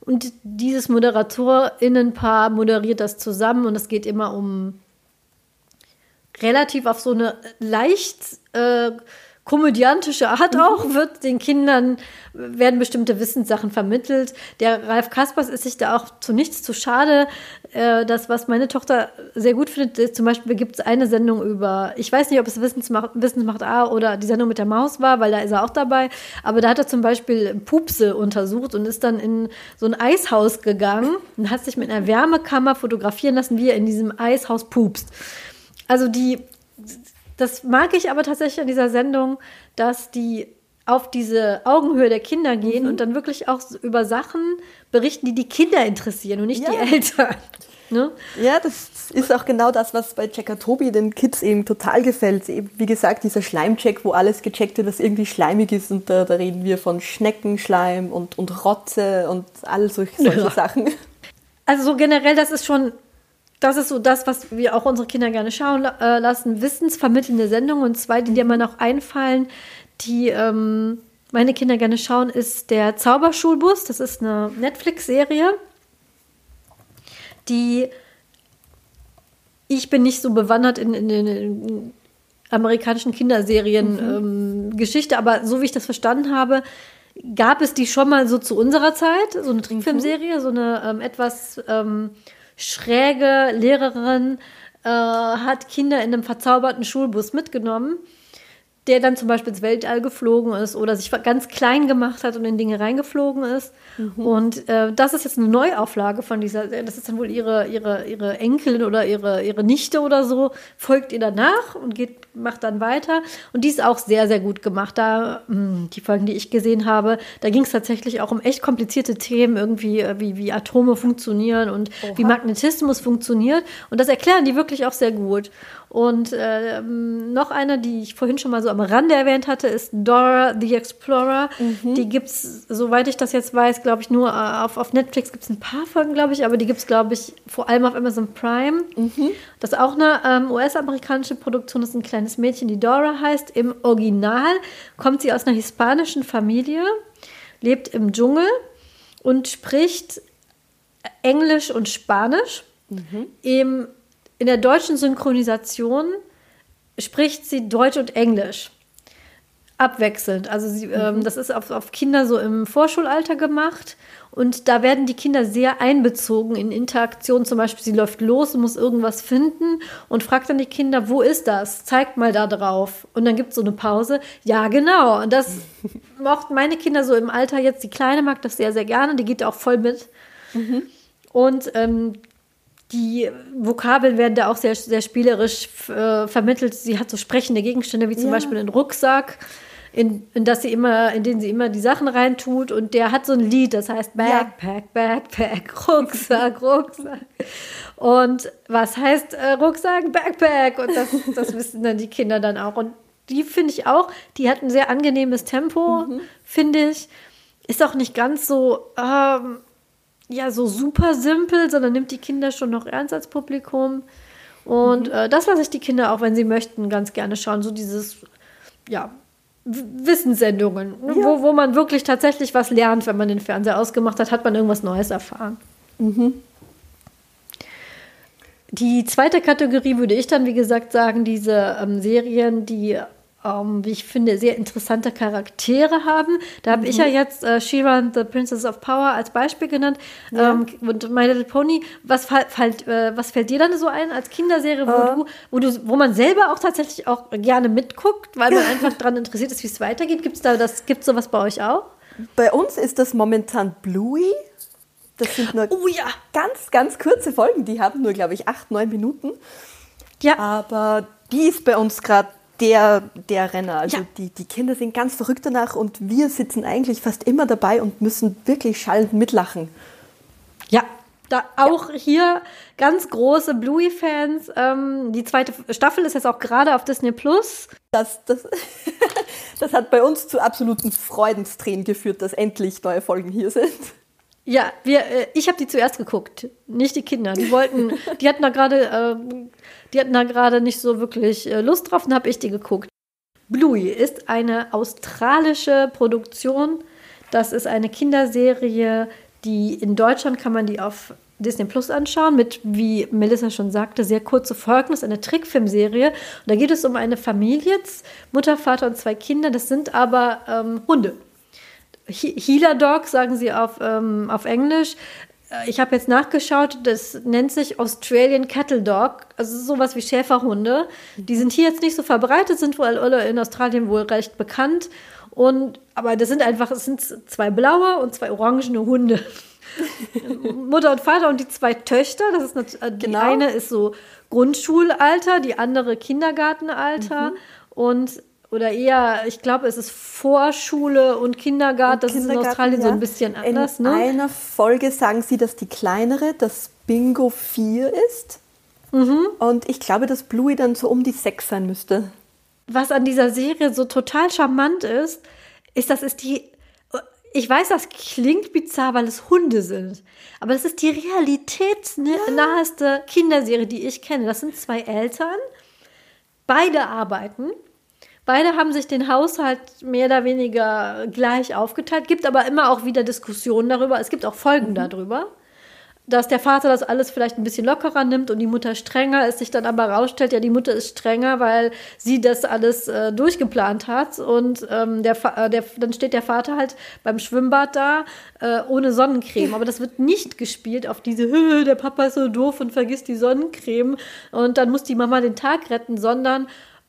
A: Und dieses ModeratorInnenpaar moderiert das zusammen und es geht immer um relativ auf so eine leicht äh, komödiantische Art mhm. auch, wird den Kindern, werden bestimmte Wissenssachen vermittelt. Der Ralf Kaspers ist sich da auch zu nichts zu schade. Äh, das, was meine Tochter sehr gut findet, ist zum Beispiel gibt es eine Sendung über, ich weiß nicht, ob es Wissensmacht, Wissensmacht A oder die Sendung mit der Maus war, weil da ist er auch dabei, aber da hat er zum Beispiel Pupse untersucht und ist dann in so ein Eishaus gegangen und hat sich mit einer Wärmekammer fotografieren lassen, wie er in diesem Eishaus pupst. Also die, das mag ich aber tatsächlich an dieser Sendung, dass die auf diese Augenhöhe der Kinder gehen mhm. und dann wirklich auch über Sachen berichten, die die Kinder interessieren und nicht ja. die Eltern.
B: Ne? Ja, das ist auch genau das, was bei Checker Tobi den Kids eben total gefällt. wie gesagt, dieser Schleimcheck, wo alles gecheckt wird, was irgendwie schleimig ist. Und da, da reden wir von Schneckenschleim und, und Rotze und all solche, solche ja. Sachen.
A: Also so generell, das ist schon das ist so das, was wir auch unsere Kinder gerne schauen äh, lassen. Wissensvermittelnde Sendungen. Und zwei, die dir mal noch einfallen, die ähm, meine Kinder gerne schauen, ist der Zauberschulbus. Das ist eine Netflix-Serie, die ich bin nicht so bewandert in, in, in amerikanischen Kinderserien mhm. ähm, Geschichte, aber so wie ich das verstanden habe, gab es die schon mal so zu unserer Zeit, so eine Trickfilmserie, mhm. so eine ähm, etwas ähm, schräge Lehrerin äh, hat Kinder in einem verzauberten Schulbus mitgenommen der dann zum Beispiel ins Weltall geflogen ist oder sich ganz klein gemacht hat und in Dinge reingeflogen ist. Mhm. Und äh, das ist jetzt eine Neuauflage von dieser, das ist dann wohl ihre, ihre, ihre Enkelin oder ihre, ihre Nichte oder so, folgt ihr danach und geht, macht dann weiter. Und die ist auch sehr, sehr gut gemacht. Da, mh, hm, die Folgen, die ich gesehen habe, da ging es tatsächlich auch um echt komplizierte Themen, irgendwie, äh, wie, wie Atome funktionieren und Oha. wie Magnetismus funktioniert. Und das erklären die wirklich auch sehr gut. Und äh, noch eine, die ich vorhin schon mal so am Rande erwähnt hatte, ist Dora the Explorer. Mhm. Die gibt es, soweit ich das jetzt weiß, glaube ich, nur äh, auf, auf Netflix gibt es ein paar Folgen, glaube ich, aber die gibt es, glaube ich, vor allem auf Amazon Prime. Mhm. Das ist auch eine ähm, US-amerikanische Produktion, das ist ein kleines Mädchen, die Dora heißt. Im Original kommt sie aus einer hispanischen Familie, lebt im Dschungel und spricht Englisch und Spanisch. Mhm. Im in der deutschen Synchronisation spricht sie Deutsch und Englisch abwechselnd. Also sie, ähm, mhm. ähm, das ist auf, auf, Kinder so im Vorschulalter gemacht und da werden die Kinder sehr einbezogen in Interaktion. Zum Beispiel, sie läuft los und muss irgendwas finden und fragt dann die Kinder, wo ist das? Zeigt mal da drauf. Und dann gibt es so eine Pause. Ja, genau. Und das mochten meine Kinder so im Alter jetzt. Die Kleine mag das sehr, sehr gerne. Die geht auch voll mit. Mhm. Und ähm, die Vokabeln werden da auch sehr, sehr spielerisch äh, vermittelt. Sie hat so sprechende Gegenstände, wie zum ja. Beispiel einen Rucksack, in, in, das sie immer, in den sie immer die Sachen reintut. Und der hat so ein Lied, das heißt Backpack, ja. Backpack, Rucksack, Rucksack. Und was heißt äh, Rucksack, Backpack? Und das, das wissen dann die Kinder dann auch. Und die finde ich auch, die hat ein sehr angenehmes Tempo, mhm. finde ich. Ist auch nicht ganz so. Ähm, ja so super simpel, sondern nimmt die Kinder schon noch ernst als Publikum. Und mhm. äh, das lasse ich die Kinder auch, wenn sie möchten, ganz gerne schauen. So dieses, ja, Wissenssendungen, ne, ja. wo, wo man wirklich tatsächlich was lernt, wenn man den Fernseher ausgemacht hat, hat man irgendwas Neues erfahren. Mhm. Die zweite Kategorie würde ich dann, wie gesagt, sagen, diese ähm, Serien, die ähm, wie ich finde, sehr interessante Charaktere haben. Da habe mhm. ich ja jetzt äh, She-Ra and the Princess of Power als Beispiel genannt. Ja. Ähm, und My Little Pony. Was, fällt, äh, was fällt dir dann so ein als Kinderserie, wo, uh. du, wo, du, wo man selber auch tatsächlich auch gerne mitguckt, weil man einfach daran interessiert ist, wie es weitergeht? Gibt es da das, gibt's sowas bei euch auch?
B: Bei uns ist das momentan Bluey. Das sind nur oh, ja. ganz, ganz kurze Folgen. Die haben nur, glaube ich, acht, neun Minuten. Ja. Aber die ist bei uns gerade der, der Renner. Also ja. die, die Kinder sind ganz verrückt danach und wir sitzen eigentlich fast immer dabei und müssen wirklich schallend mitlachen.
A: Ja, da auch ja. hier ganz große Bluey-Fans. Ähm, die zweite Staffel ist jetzt auch gerade auf Disney Plus.
B: Das, das, das hat bei uns zu absoluten Freudenstränen geführt, dass endlich neue Folgen hier sind.
A: Ja, wir, äh, ich habe die zuerst geguckt, nicht die Kinder. Die wollten, die hatten da gerade, äh, die hatten da gerade nicht so wirklich äh, Lust drauf, und habe ich die geguckt. Bluey ist eine australische Produktion. Das ist eine Kinderserie, die in Deutschland kann man die auf Disney Plus anschauen, mit, wie Melissa schon sagte, sehr kurze Folgen. Das ist eine Trickfilmserie. Und da geht es um eine Familie, Mutter, Vater und zwei Kinder. Das sind aber ähm, Hunde. Healer Dog sagen sie auf, ähm, auf Englisch. Äh, ich habe jetzt nachgeschaut, das nennt sich Australian Cattle Dog, also sowas wie Schäferhunde. Die sind hier jetzt nicht so verbreitet, sind wohl alle in Australien wohl recht bekannt. Und, aber das sind einfach, es sind zwei blaue und zwei orangene Hunde. Mutter und Vater und die zwei Töchter. Das ist eine, äh, die genau. eine ist so Grundschulalter, die andere Kindergartenalter. Mhm. Und oder eher, ich glaube, es ist Vorschule und Kindergarten. Und das Kindergarten, ist in Australien ja. so ein bisschen anders.
B: In ne? einer Folge sagen sie, dass die kleinere das Bingo 4 ist. Mhm. Und ich glaube, dass Bluey dann so um die 6 sein müsste.
A: Was an dieser Serie so total charmant ist, ist, dass es die. Ich weiß, das klingt bizarr, weil es Hunde sind. Aber das ist die realitätsnaheste ja. Kinderserie, die ich kenne. Das sind zwei Eltern. Beide arbeiten Beide haben sich den Haushalt mehr oder weniger gleich aufgeteilt, gibt aber immer auch wieder Diskussionen darüber. Es gibt auch Folgen mhm. darüber, dass der Vater das alles vielleicht ein bisschen lockerer nimmt und die Mutter strenger, es sich dann aber rausstellt, ja, die Mutter ist strenger, weil sie das alles äh, durchgeplant hat und ähm, der, äh, der, dann steht der Vater halt beim Schwimmbad da äh, ohne Sonnencreme. Aber das wird nicht gespielt auf diese, der Papa ist so doof und vergisst die Sonnencreme und dann muss die Mama den Tag retten, sondern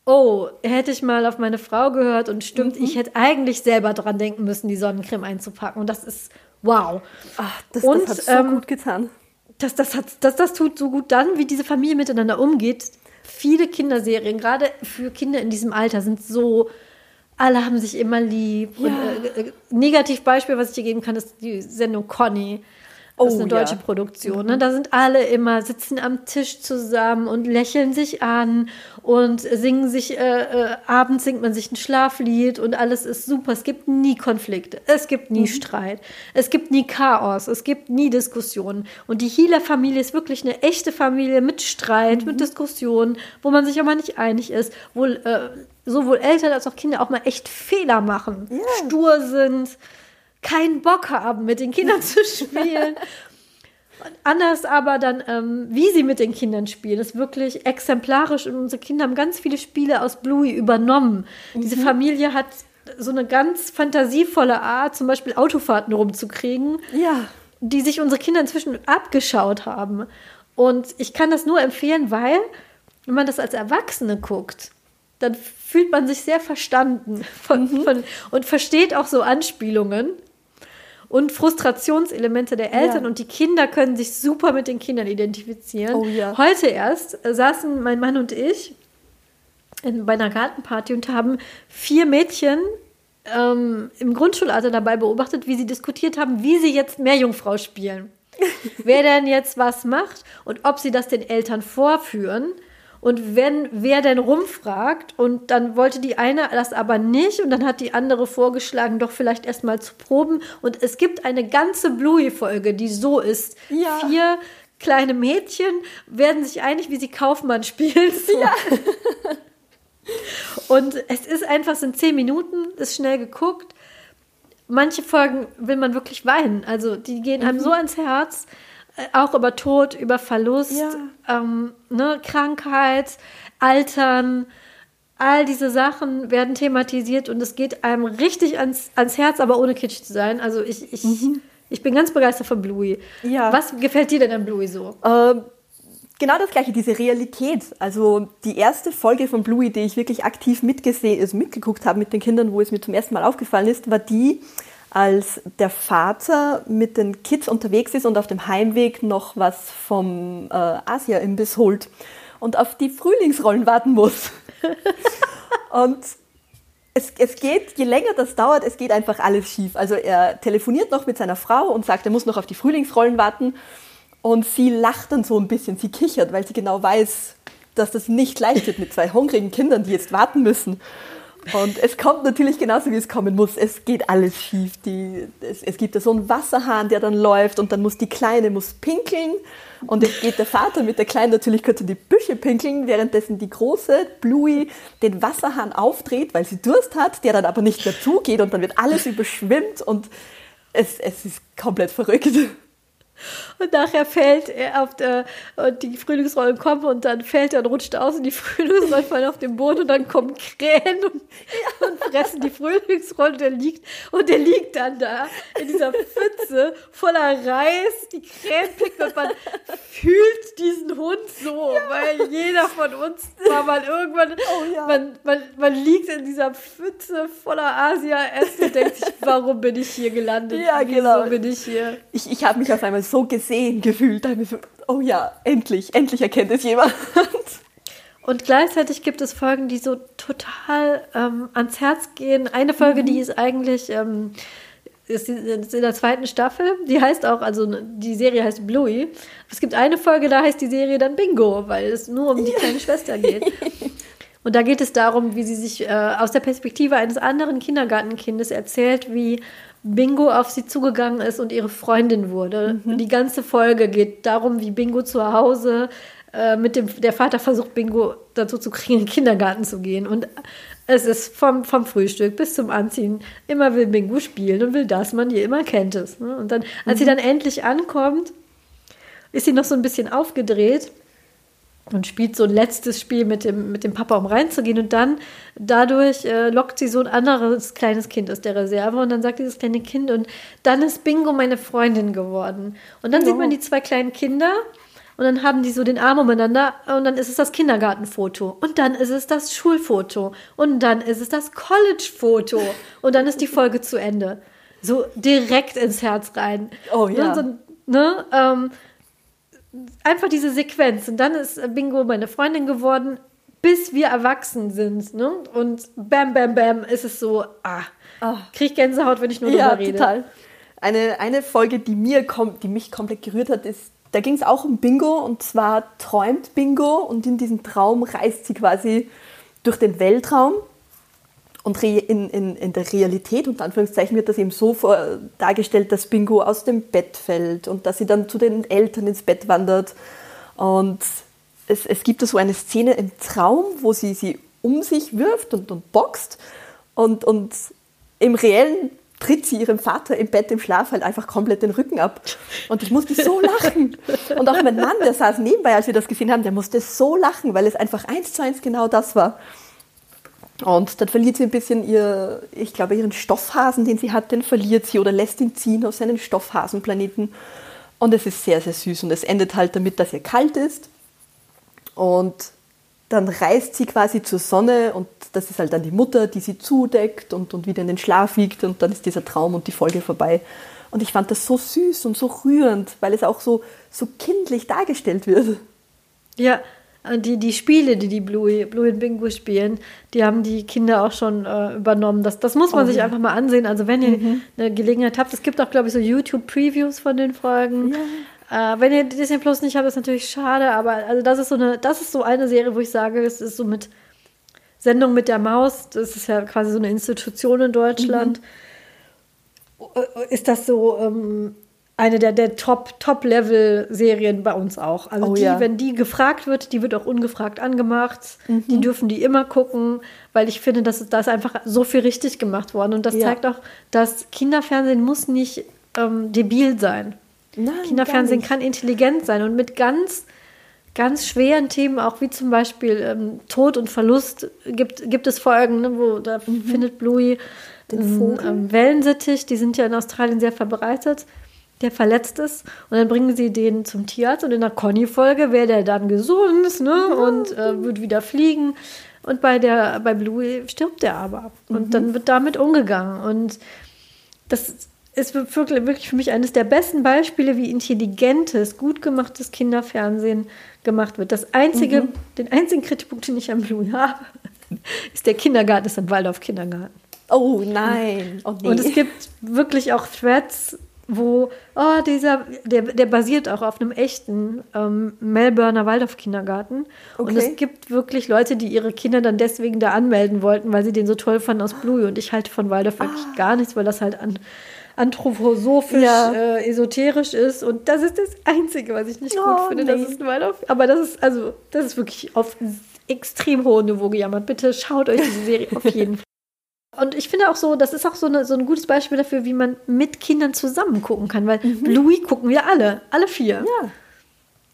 A: oh, hätte ich mal auf meine Frau gehört und stimmt, mhm. ich hätte eigentlich selber dran denken müssen, die Sonnencreme einzupacken. Und das ist wow.
B: Ach, das, und, das hat so ähm, gut getan.
A: Das, das, hat, das, das tut so gut dann, wie diese Familie miteinander umgeht. Viele Kinderserien, gerade für Kinder in diesem Alter, sind so, alle haben sich immer lieb. Ja. Und, äh, äh, Negativbeispiel, was ich dir geben kann, ist die Sendung Conny. Das ist eine oh, deutsche ja. Produktion. Ne? Da sind alle immer, sitzen am Tisch zusammen und lächeln sich an und singen sich, äh, äh, abends singt man sich ein Schlaflied und alles ist super. Es gibt nie Konflikte, es gibt nie mhm. Streit, es gibt nie Chaos, es gibt nie Diskussionen. Und die Healer-Familie ist wirklich eine echte Familie mit Streit, mhm. mit Diskussionen, wo man sich aber nicht einig ist, wo äh, sowohl Eltern als auch Kinder auch mal echt Fehler machen, yeah. stur sind keinen Bock haben, mit den Kindern zu spielen. Und anders aber dann, ähm, wie sie mit den Kindern spielen, ist wirklich exemplarisch. Und unsere Kinder haben ganz viele Spiele aus Bluey übernommen. Mhm. Diese Familie hat so eine ganz fantasievolle Art, zum Beispiel Autofahrten rumzukriegen,
B: ja.
A: die sich unsere Kinder inzwischen abgeschaut haben. Und ich kann das nur empfehlen, weil, wenn man das als Erwachsene guckt, dann fühlt man sich sehr verstanden von, mhm. von, und versteht auch so Anspielungen und Frustrationselemente der Eltern ja. und die Kinder können sich super mit den Kindern identifizieren.
B: Oh, ja.
A: Heute erst äh, saßen mein Mann und ich in, bei einer Gartenparty und haben vier Mädchen ähm, im Grundschulalter dabei beobachtet, wie sie diskutiert haben, wie sie jetzt Meerjungfrau spielen. Wer denn jetzt was macht und ob sie das den Eltern vorführen und wenn wer denn rumfragt und dann wollte die eine das aber nicht und dann hat die andere vorgeschlagen, doch vielleicht erstmal zu proben. Und es gibt eine ganze Bluey-Folge, die so ist.
B: Ja.
A: Vier kleine Mädchen werden sich einig, wie sie Kaufmann spielen. So. Ja. und es ist einfach, es sind zehn Minuten, ist schnell geguckt. Manche Folgen will man wirklich weinen. Also die gehen einem mhm. so ans Herz auch über Tod, über Verlust, ja. ähm, ne, Krankheit, Altern, all diese Sachen werden thematisiert und es geht einem richtig ans, ans Herz, aber ohne kitsch zu sein. Also ich, ich, mhm. ich bin ganz begeistert von Bluey.
B: Ja.
A: Was gefällt dir denn an Bluey so?
B: Ähm, genau das gleiche, diese Realität. Also die erste Folge von Bluey, die ich wirklich aktiv mitgesehen, also mitgeguckt habe mit den Kindern, wo es mir zum ersten Mal aufgefallen ist, war die, als der Vater mit den Kids unterwegs ist und auf dem Heimweg noch was vom äh, Asia-Imbiss holt und auf die Frühlingsrollen warten muss. und es, es geht, je länger das dauert, es geht einfach alles schief. Also er telefoniert noch mit seiner Frau und sagt, er muss noch auf die Frühlingsrollen warten. Und sie lacht dann so ein bisschen, sie kichert, weil sie genau weiß, dass das nicht leicht wird mit zwei hungrigen Kindern, die jetzt warten müssen. Und es kommt natürlich genauso, wie es kommen muss. Es geht alles schief. Die, es, es gibt da so einen Wasserhahn, der dann läuft und dann muss die Kleine muss pinkeln. Und jetzt geht der Vater mit der Kleinen natürlich kurz in die Büsche pinkeln, währenddessen die große Bluey den Wasserhahn aufdreht, weil sie Durst hat, der dann aber nicht mehr zugeht und dann wird alles überschwemmt und es, es ist komplett verrückt.
A: Und nachher fällt er auf der, und die Frühlingsrollen kommen und dann fällt er und rutscht aus und die Frühlingsrollen fallen auf den Boden und dann kommen Krähen und, und fressen die Frühlingsrollen und der liegt, und der liegt dann da in dieser Pfütze voller Reis, die Krähen picken und man fühlt diesen Hund so, ja. weil jeder von uns war mal irgendwann, oh, ja. man, man, man liegt in dieser Pfütze voller Asia-Essen und denkt sich, warum bin ich hier gelandet?
B: Ja, genau.
A: Wieso bin ich hier?
B: Ich, ich habe mich auf einmal so gesehen gefühlt. Oh ja, endlich, endlich erkennt es jemand.
A: Und gleichzeitig gibt es Folgen, die so total ähm, ans Herz gehen. Eine Folge, mhm. die ist eigentlich ähm, ist in der zweiten Staffel. Die heißt auch, also die Serie heißt Bluey. Es gibt eine Folge, da heißt die Serie dann Bingo, weil es nur um die kleine Schwester geht. Und da geht es darum, wie sie sich äh, aus der Perspektive eines anderen Kindergartenkindes erzählt, wie Bingo auf sie zugegangen ist und ihre Freundin wurde. Mhm. Die ganze Folge geht darum, wie Bingo zu Hause äh, mit dem, der Vater versucht, Bingo dazu zu kriegen, in den Kindergarten zu gehen. Und es ist vom, vom Frühstück bis zum Anziehen. Immer will Bingo spielen und will das, man ihr immer kennt es. Ne? Und dann, als mhm. sie dann endlich ankommt, ist sie noch so ein bisschen aufgedreht und spielt so ein letztes Spiel mit dem, mit dem Papa, um reinzugehen. Und dann dadurch äh, lockt sie so ein anderes kleines Kind aus der Reserve. Und dann sagt dieses kleine Kind, und dann ist Bingo meine Freundin geworden. Und dann oh. sieht man die zwei kleinen Kinder. Und dann haben die so den Arm umeinander und dann ist es das Kindergartenfoto und dann ist es das Schulfoto und dann ist es das College-Foto und dann ist die Folge zu Ende. So direkt ins Herz rein.
B: Oh ja.
A: So, ne, ähm, einfach diese Sequenz. Und dann ist Bingo meine Freundin geworden, bis wir erwachsen sind. Ne? Und bam, bam, bam, ist es so, ah, oh. krieg Gänsehaut, wenn ich nur ja, drüber rede. Total.
B: Eine, eine Folge, die, mir die mich komplett gerührt hat, ist, da ging es auch um Bingo und zwar träumt Bingo und in diesem Traum reist sie quasi durch den Weltraum und in, in, in der Realität, unter Anführungszeichen, wird das eben so vor, dargestellt, dass Bingo aus dem Bett fällt und dass sie dann zu den Eltern ins Bett wandert. Und es, es gibt da so eine Szene im Traum, wo sie sie um sich wirft und, und boxt. Und, und im reellen tritt sie ihrem Vater im Bett im Schlaf halt einfach komplett den Rücken ab. Und ich musste so lachen. Und auch mein Mann, der saß nebenbei, als wir das gesehen haben, der musste so lachen, weil es einfach eins zu eins genau das war. Und dann verliert sie ein bisschen ihr, ich glaube, ihren Stoffhasen, den sie hat, den verliert sie oder lässt ihn ziehen auf seinen Stoffhasenplaneten. Und es ist sehr, sehr süß. Und es endet halt damit, dass ihr kalt ist. Und dann reist sie quasi zur Sonne und das ist halt dann die Mutter, die sie zudeckt und, und wieder in den Schlaf wiegt und dann ist dieser Traum und die Folge vorbei. Und ich fand das so süß und so rührend, weil es auch so, so kindlich dargestellt wird.
A: Ja, die, die Spiele, die die Bluey, Bluey und Bingo spielen, die haben die Kinder auch schon äh, übernommen. Das, das muss man oh, sich einfach mal ansehen. Also wenn ihr mhm. eine Gelegenheit habt, es gibt auch, glaube ich, so YouTube-Previews von den Folgen. Ja. Äh, wenn ihr Disney Plus nicht habt, ist natürlich schade, aber also das ist so eine, das ist so eine Serie, wo ich sage, es ist so mit Sendung mit der Maus, das ist ja quasi so eine Institution in Deutschland. Mhm. Ist das so ähm, eine der, der Top-Level-Serien bei uns auch. Also oh, die, ja. wenn die gefragt wird, die wird auch ungefragt angemacht. Mhm. Die dürfen die immer gucken, weil ich finde, dass da ist einfach so viel richtig gemacht worden. Und das ja. zeigt auch, dass Kinderfernsehen muss nicht ähm, debil sein. Nein, Kinderfernsehen kann intelligent sein und mit ganz ganz schweren Themen, auch wie zum Beispiel ähm, Tod und Verlust, gibt, gibt es Folgen, ne, wo da mhm. findet Bluey den ähm, Wellensittich, die sind ja in Australien sehr verbreitet der verletzt ist. Und dann bringen sie den zum Tierarzt und in der Conny-Folge wäre der dann gesund ne? und äh, wird wieder fliegen. Und bei, der, bei Bluey stirbt er aber. Und mhm. dann wird damit umgegangen. Und das ist wirklich, für mich eines der besten Beispiele, wie intelligentes, gut gemachtes Kinderfernsehen gemacht wird. Das einzige, mhm. Den einzigen Kritikpunkt, den ich an Bluey habe, ist der Kindergarten, ist ein Waldorf Kindergarten.
B: Oh nein. Oh,
A: nee. Und es gibt wirklich auch Threads wo, oh, dieser, der, der basiert auch auf einem echten ähm, Melbourner Waldorf-Kindergarten. Okay. Und es gibt wirklich Leute, die ihre Kinder dann deswegen da anmelden wollten, weil sie den so toll fanden aus Bluey. Und ich halte von Waldorf ah. wirklich gar nichts, weil das halt an, anthroposophisch, ja. äh, esoterisch ist. Und das ist das Einzige, was ich nicht oh, gut finde. Nee. Das ist ein Waldorf. Aber das ist, also, das ist wirklich auf extrem hohem Niveau gejammert. Bitte schaut euch diese Serie auf jeden Fall. Und ich finde auch so, das ist auch so, eine, so ein gutes Beispiel dafür, wie man mit Kindern zusammen gucken kann, weil mhm. Bluey gucken wir alle, alle vier. Ja.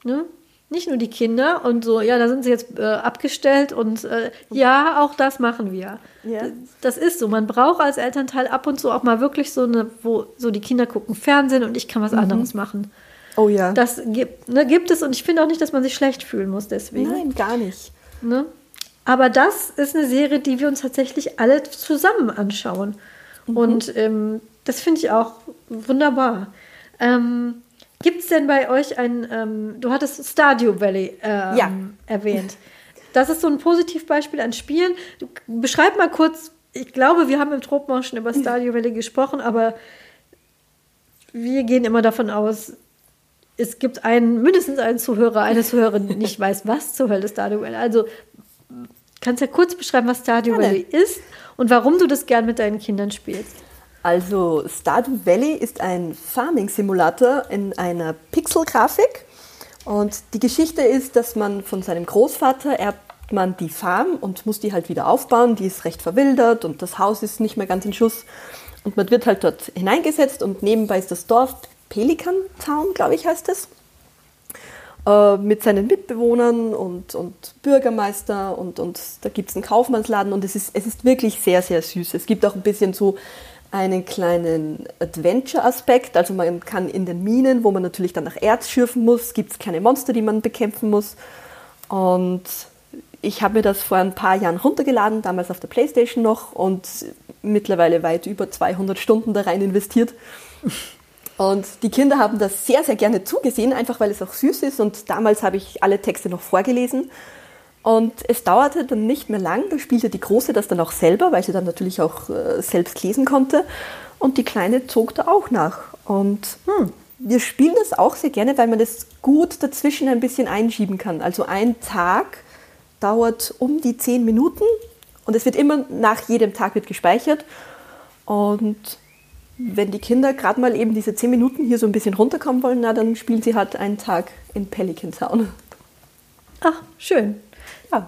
A: Ne? Nicht nur die Kinder und so, ja, da sind sie jetzt äh, abgestellt und äh, ja, auch das machen wir. Ja. Das ist so. Man braucht als Elternteil ab und zu auch mal wirklich so eine, wo so die Kinder gucken Fernsehen und ich kann was mhm. anderes machen.
B: Oh ja.
A: Das gibt, ne, gibt es und ich finde auch nicht, dass man sich schlecht fühlen muss deswegen.
B: Nein, gar nicht.
A: Ne? Aber das ist eine Serie, die wir uns tatsächlich alle zusammen anschauen. Mhm. Und ähm, das finde ich auch wunderbar. Ähm, Gibt es denn bei euch ein, ähm, du hattest Stardew Valley ähm, ja. erwähnt. das ist so ein Positivbeispiel an Spielen. Beschreib mal kurz, ich glaube, wir haben im Tropen auch schon über Stadio Valley gesprochen, aber wir gehen immer davon aus, es gibt einen, mindestens einen Zuhörer, eine Zuhörerin, die nicht weiß, was zur Hölle Stardew Valley. Also kannst du ja kurz beschreiben, was Stardew Valley ist und warum du das gern mit deinen Kindern spielst.
B: Also Stardew Valley ist ein Farming-Simulator in einer Pixel-Grafik. Und die Geschichte ist, dass man von seinem Großvater erbt man die Farm und muss die halt wieder aufbauen. Die ist recht verwildert und das Haus ist nicht mehr ganz in Schuss. Und man wird halt dort hineingesetzt und nebenbei ist das Dorf Pelican Town, glaube ich, heißt es. Äh, mit seinen Mitbewohnern und, und Bürgermeister und, und da gibt es einen Kaufmannsladen und es ist, es ist wirklich sehr, sehr süß. Es gibt auch ein bisschen so einen kleinen Adventure-Aspekt. Also man kann in den Minen, wo man natürlich dann nach Erz schürfen muss, gibt es keine Monster, die man bekämpfen muss. Und ich habe mir das vor ein paar Jahren runtergeladen, damals auf der Playstation noch und mittlerweile weit über 200 Stunden da rein investiert. Und die Kinder haben das sehr, sehr gerne zugesehen, einfach weil es auch süß ist. Und damals habe ich alle Texte noch vorgelesen. Und es dauerte dann nicht mehr lang, da spielte die Große das dann auch selber, weil sie dann natürlich auch äh, selbst lesen konnte. Und die Kleine zog da auch nach. Und hm, wir spielen das auch sehr gerne, weil man das gut dazwischen ein bisschen einschieben kann. Also ein Tag dauert um die zehn Minuten und es wird immer nach jedem Tag wird gespeichert. Und wenn die Kinder gerade mal eben diese zehn Minuten hier so ein bisschen runterkommen wollen, na, dann spielen sie halt einen Tag in Pelican Town.
A: Ach, schön. Ja.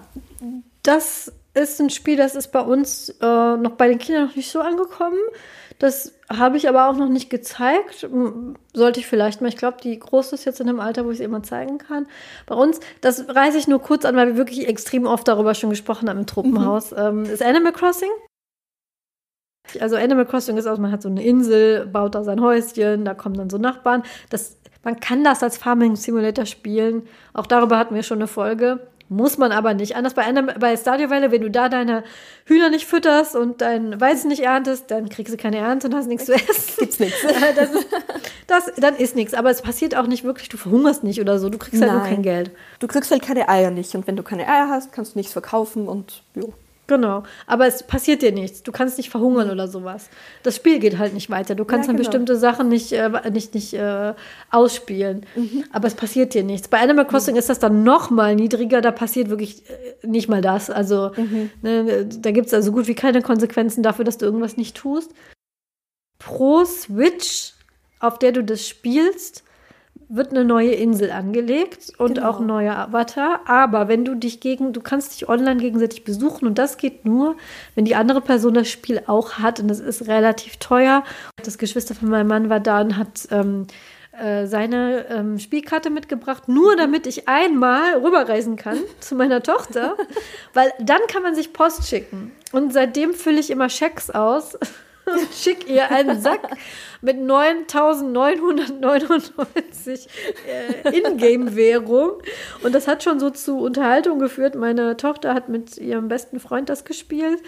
A: Das ist ein Spiel, das ist bei uns äh, noch bei den Kindern noch nicht so angekommen. Das habe ich aber auch noch nicht gezeigt. Sollte ich vielleicht mal. Ich glaube, die Große ist jetzt in einem Alter, wo ich es immer zeigen kann. Bei uns, das reiße ich nur kurz an, weil wir wirklich extrem oft darüber schon gesprochen haben im Truppenhaus. Mhm. Ähm, ist Animal Crossing. Also Animal Crossing ist auch, man hat so eine Insel, baut da sein Häuschen, da kommen dann so Nachbarn. Das, man kann das als Farming Simulator spielen. Auch darüber hatten wir schon eine Folge. Muss man aber nicht. Anders bei, einem, bei Stadio Valley, wenn du da deine Hühner nicht fütterst und dein Weizen nicht erntest, dann kriegst du keine Ernte und hast nichts zu essen.
B: Gibt's nichts.
A: Das, das, dann ist nichts. Aber es passiert auch nicht wirklich, du verhungerst nicht oder so. Du kriegst halt Nein. nur kein Geld.
B: Du kriegst halt keine Eier nicht. Und wenn du keine Eier hast, kannst du nichts verkaufen und jo.
A: Genau, aber es passiert dir nichts. Du kannst nicht verhungern oder sowas. Das Spiel geht halt nicht weiter. Du kannst ja, dann genau. bestimmte Sachen nicht, äh, nicht, nicht äh, ausspielen. Mhm. Aber es passiert dir nichts. Bei Animal Crossing mhm. ist das dann noch mal niedriger. Da passiert wirklich äh, nicht mal das. Also mhm. ne, da gibt es also gut wie keine Konsequenzen dafür, dass du irgendwas nicht tust. Pro Switch, auf der du das spielst, wird eine neue Insel angelegt und genau. auch ein neuer Avatar. Aber wenn du dich gegen, du kannst dich online gegenseitig besuchen und das geht nur, wenn die andere Person das Spiel auch hat und das ist relativ teuer. Das Geschwister von meinem Mann war da und hat ähm, äh, seine ähm, Spielkarte mitgebracht, nur damit ich einmal rüberreisen kann zu meiner Tochter, weil dann kann man sich Post schicken. Und seitdem fülle ich immer Schecks aus und schicke ihr einen Sack mit 9.999 äh, Ingame-Währung. Und das hat schon so zu Unterhaltung geführt. Meine Tochter hat mit ihrem besten Freund das gespielt.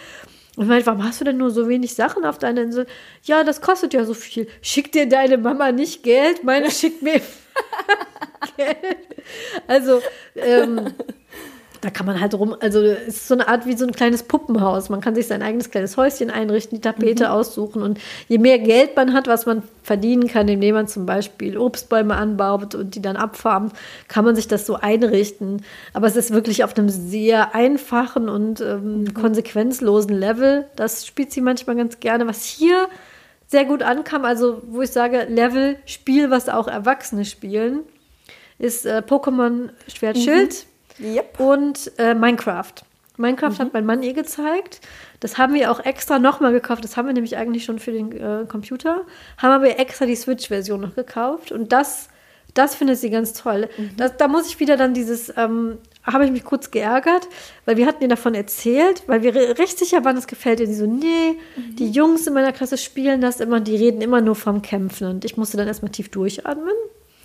A: Und meinte, warum hast du denn nur so wenig Sachen auf deiner Insel? Ja, das kostet ja so viel. Schickt dir deine Mama nicht Geld? Meine schickt mir Geld. Also, ähm, da kann man halt rum, also es ist so eine Art wie so ein kleines Puppenhaus. Man kann sich sein eigenes kleines Häuschen einrichten, die Tapete mhm. aussuchen und je mehr Geld man hat, was man verdienen kann, indem man zum Beispiel Obstbäume anbaut und die dann abfarmt, kann man sich das so einrichten. Aber es ist wirklich auf einem sehr einfachen und ähm, mhm. konsequenzlosen Level. Das spielt sie manchmal ganz gerne. Was hier sehr gut ankam, also wo ich sage, Level, Spiel, was auch Erwachsene spielen, ist äh, Pokémon Schwertschild. Mhm Yep. Und äh, Minecraft. Minecraft mhm. hat mein Mann ihr gezeigt. Das haben wir auch extra nochmal gekauft. Das haben wir nämlich eigentlich schon für den äh, Computer. Haben aber extra die Switch-Version noch gekauft. Und das, das findet sie ganz toll. Mhm. Das, da muss ich wieder dann dieses, ähm, habe ich mich kurz geärgert, weil wir hatten ihr davon erzählt, weil wir recht sicher waren, es gefällt ihr. Sie so, nee, mhm. die Jungs in meiner Klasse spielen das immer, die reden immer nur vom Kämpfen. Und ich musste dann erstmal tief durchatmen.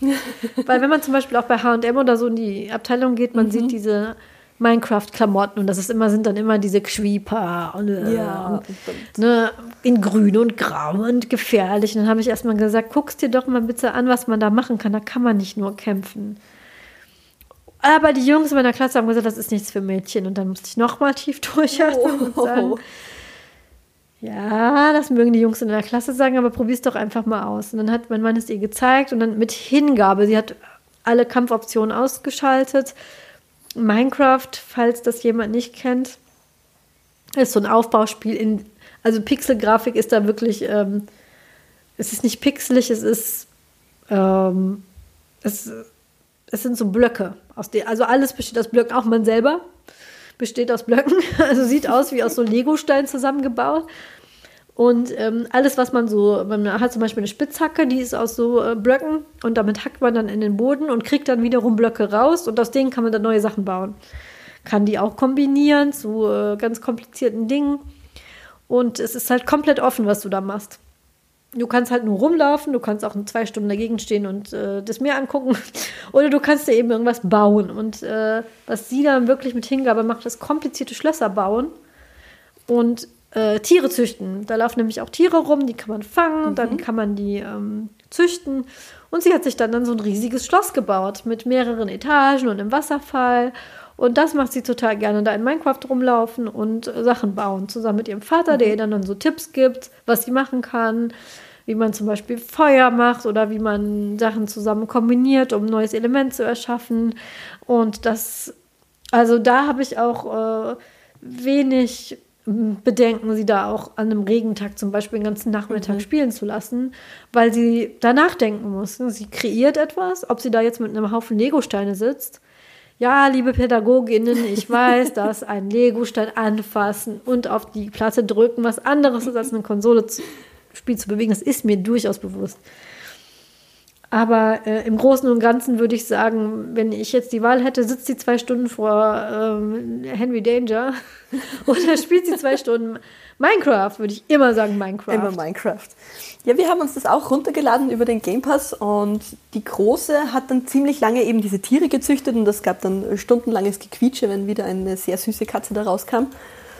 A: Weil wenn man zum Beispiel auch bei H&M oder so in die Abteilung geht, man mhm. sieht diese Minecraft-Klamotten und das ist immer, sind dann immer diese Quieper und, äh, ja, und, ne, in grün und grau und gefährlich. Und dann habe ich erstmal gesagt, guckst dir doch mal bitte an, was man da machen kann. Da kann man nicht nur kämpfen. Aber die Jungs in meiner Klasse haben gesagt, das ist nichts für Mädchen. Und dann musste ich nochmal tief durchatmen oh. und sagen, ja, das mögen die Jungs in der Klasse sagen, aber probier's doch einfach mal aus. Und dann hat mein Mann es ihr gezeigt und dann mit Hingabe. Sie hat alle Kampfoptionen ausgeschaltet. Minecraft, falls das jemand nicht kennt, ist so ein Aufbauspiel in, also Pixelgrafik ist da wirklich, ähm, es ist nicht pixelig, es ist, ähm, es, es sind so Blöcke. Aus den, also alles besteht aus Blöcken, auch man selber besteht aus Blöcken. Also sieht aus wie aus so Legosteinen zusammengebaut. Und ähm, alles, was man so, man hat zum Beispiel eine Spitzhacke, die ist aus so äh, Blöcken und damit hackt man dann in den Boden und kriegt dann wiederum Blöcke raus und aus denen kann man dann neue Sachen bauen. Kann die auch kombinieren zu äh, ganz komplizierten Dingen. Und es ist halt komplett offen, was du da machst. Du kannst halt nur rumlaufen, du kannst auch in zwei Stunden dagegen stehen und äh, das Meer angucken. Oder du kannst dir eben irgendwas bauen. Und äh, was sie dann wirklich mit Hingabe macht, ist komplizierte Schlösser bauen. Und äh, Tiere züchten. Da laufen nämlich auch Tiere rum, die kann man fangen, mhm. dann kann man die ähm, züchten. Und sie hat sich dann, dann so ein riesiges Schloss gebaut mit mehreren Etagen und einem Wasserfall. Und das macht sie total gerne, da in Minecraft rumlaufen und äh, Sachen bauen, zusammen mit ihrem Vater, mhm. der ihr dann, dann so Tipps gibt, was sie machen kann, wie man zum Beispiel Feuer macht oder wie man Sachen zusammen kombiniert, um ein neues Element zu erschaffen. Und das, also da habe ich auch äh, wenig Bedenken, sie da auch an einem Regentag zum Beispiel den ganzen Nachmittag mhm. spielen zu lassen, weil sie da nachdenken muss. Sie kreiert etwas, ob sie da jetzt mit einem Haufen Legosteine sitzt. Ja, liebe Pädagoginnen, ich weiß, dass ein Legostein anfassen und auf die Platte drücken was anderes ist, als eine Konsole zu, Spiel zu bewegen. Das ist mir durchaus bewusst. Aber äh, im Großen und Ganzen würde ich sagen, wenn ich jetzt die Wahl hätte, sitzt sie zwei Stunden vor ähm, Henry Danger oder spielt sie zwei Stunden Minecraft, würde ich immer sagen Minecraft.
B: Immer Minecraft. Ja, wir haben uns das auch runtergeladen über den Game Pass und die Große hat dann ziemlich lange eben diese Tiere gezüchtet und es gab dann stundenlanges Gequietsche, wenn wieder eine sehr süße Katze da rauskam.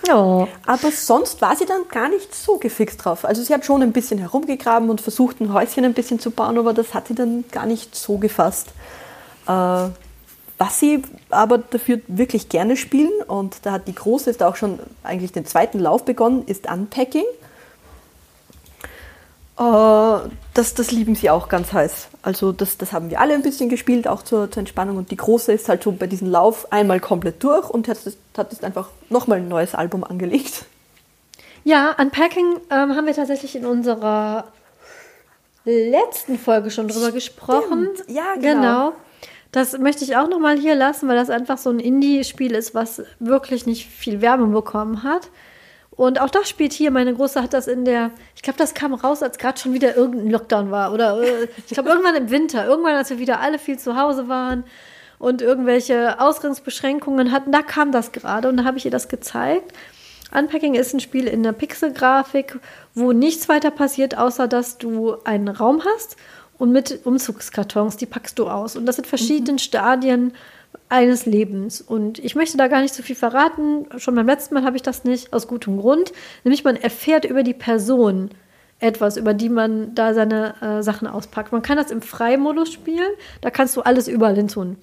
B: Ja. Aber sonst war sie dann gar nicht so gefixt drauf. Also sie hat schon ein bisschen herumgegraben und versucht, ein Häuschen ein bisschen zu bauen, aber das hat sie dann gar nicht so gefasst. Äh, was sie aber dafür wirklich gerne spielen, und da hat die Große ist auch schon eigentlich den zweiten Lauf begonnen, ist Unpacking. Äh, das, das lieben sie auch ganz heiß. Also das, das haben wir alle ein bisschen gespielt, auch zur, zur Entspannung. Und die Große ist halt so bei diesem Lauf einmal komplett durch und hat, hat jetzt einfach nochmal ein neues Album angelegt.
A: Ja, Unpacking ähm, haben wir tatsächlich in unserer letzten Folge schon drüber Stimmt. gesprochen.
B: Ja, genau. genau.
A: Das möchte ich auch nochmal hier lassen, weil das einfach so ein Indie-Spiel ist, was wirklich nicht viel Werbung bekommen hat. Und auch das spielt hier. Meine Große hat das in der, ich glaube, das kam raus, als gerade schon wieder irgendein Lockdown war. Oder äh, ich glaube, irgendwann im Winter, irgendwann, als wir wieder alle viel zu Hause waren und irgendwelche Ausgangsbeschränkungen hatten, da kam das gerade und da habe ich ihr das gezeigt. Unpacking ist ein Spiel in der Pixelgrafik, wo nichts weiter passiert, außer dass du einen Raum hast und mit Umzugskartons, die packst du aus. Und das sind verschiedene mhm. Stadien eines Lebens. Und ich möchte da gar nicht so viel verraten. Schon beim letzten Mal habe ich das nicht, aus gutem Grund. Nämlich man erfährt über die Person etwas, über die man da seine äh, Sachen auspackt. Man kann das im Freimodus spielen. Da kannst du alles überall hin tun.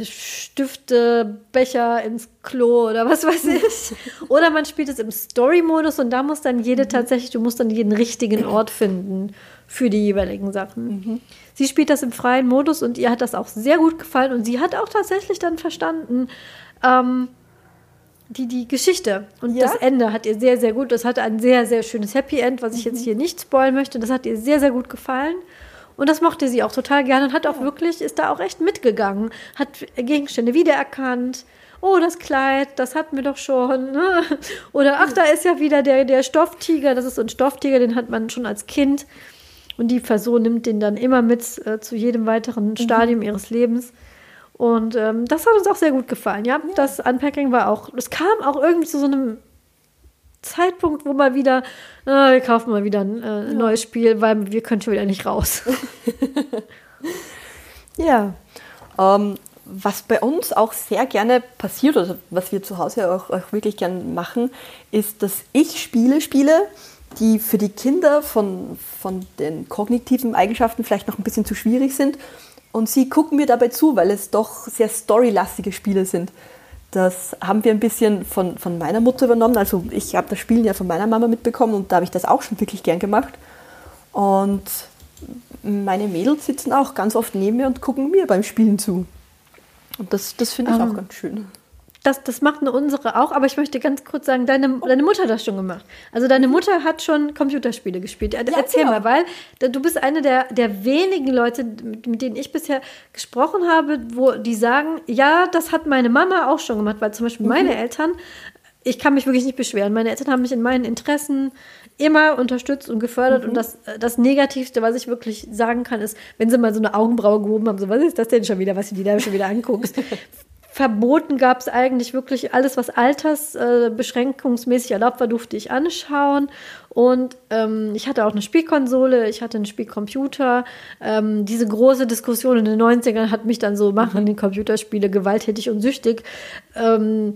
A: Stifte, Becher ins Klo oder was weiß ich. Oder man spielt es im Story-Modus und da muss dann jede mhm. tatsächlich, du musst dann jeden richtigen Ort finden für die jeweiligen Sachen. Mhm. Sie spielt das im freien Modus und ihr hat das auch sehr gut gefallen und sie hat auch tatsächlich dann verstanden, ähm, die, die Geschichte und ja? das Ende hat ihr sehr, sehr gut. Das hatte ein sehr, sehr schönes Happy End, was ich mhm. jetzt hier nicht spoilen möchte. Das hat ihr sehr, sehr gut gefallen. Und das mochte sie auch total gerne und hat auch ja. wirklich, ist da auch echt mitgegangen, hat Gegenstände wiedererkannt. Oh, das Kleid, das hatten wir doch schon. Ne? Oder ach, da ist ja wieder der, der Stofftiger. Das ist so ein Stofftiger, den hat man schon als Kind und die Person nimmt den dann immer mit äh, zu jedem weiteren mhm. Stadium mhm. ihres Lebens. Und ähm, das hat uns auch sehr gut gefallen. Ja, ja. das Unpacking war auch, es kam auch irgendwie zu so einem Zeitpunkt, wo mal wieder, äh, wir kaufen mal wieder ein äh, ja. neues Spiel, weil wir können schon wieder nicht raus.
B: ja. Ähm, was bei uns auch sehr gerne passiert, oder was wir zu Hause auch, auch wirklich gerne machen, ist, dass ich Spiele spiele, die für die Kinder von, von den kognitiven Eigenschaften vielleicht noch ein bisschen zu schwierig sind und sie gucken mir dabei zu, weil es doch sehr storylastige Spiele sind. Das haben wir ein bisschen von, von meiner Mutter übernommen. Also ich habe das Spielen ja von meiner Mama mitbekommen und da habe ich das auch schon wirklich gern gemacht. Und meine Mädels sitzen auch ganz oft neben mir und gucken mir beim Spielen zu. Und das, das finde ich um, auch ganz schön.
A: Das, das macht eine unsere auch, aber ich möchte ganz kurz sagen, deine, deine Mutter hat das schon gemacht. Also deine Mutter hat schon Computerspiele gespielt. Ja, Erzähl genau. mal, weil du bist eine der, der wenigen Leute, mit denen ich bisher gesprochen habe, wo die sagen, ja, das hat meine Mama auch schon gemacht, weil zum Beispiel mhm. meine Eltern, ich kann mich wirklich nicht beschweren, meine Eltern haben mich in meinen Interessen immer unterstützt und gefördert. Mhm. Und das, das Negativste, was ich wirklich sagen kann, ist, wenn sie mal so eine Augenbraue gehoben haben, so, was ist das denn schon wieder, was du dir da schon wieder anguckst? Verboten gab es eigentlich wirklich alles, was altersbeschränkungsmäßig äh, erlaubt war, durfte ich anschauen. Und ähm, ich hatte auch eine Spielkonsole, ich hatte einen Spielcomputer. Ähm, diese große Diskussion in den 90ern hat mich dann so, machen die Computerspiele gewalttätig und süchtig. Ähm,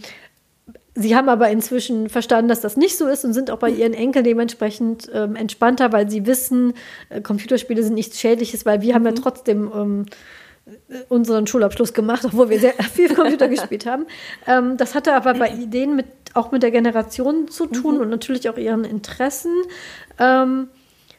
A: Sie haben aber inzwischen verstanden, dass das nicht so ist und sind auch bei ihren Enkeln dementsprechend ähm, entspannter, weil sie wissen, äh, Computerspiele sind nichts Schädliches, weil wir haben ja mhm. trotzdem ähm, unseren Schulabschluss gemacht, obwohl wir sehr viel Computer gespielt haben. Ähm, das hatte aber bei denen mit, auch mit der Generation zu tun mhm. und natürlich auch ihren Interessen. Ähm,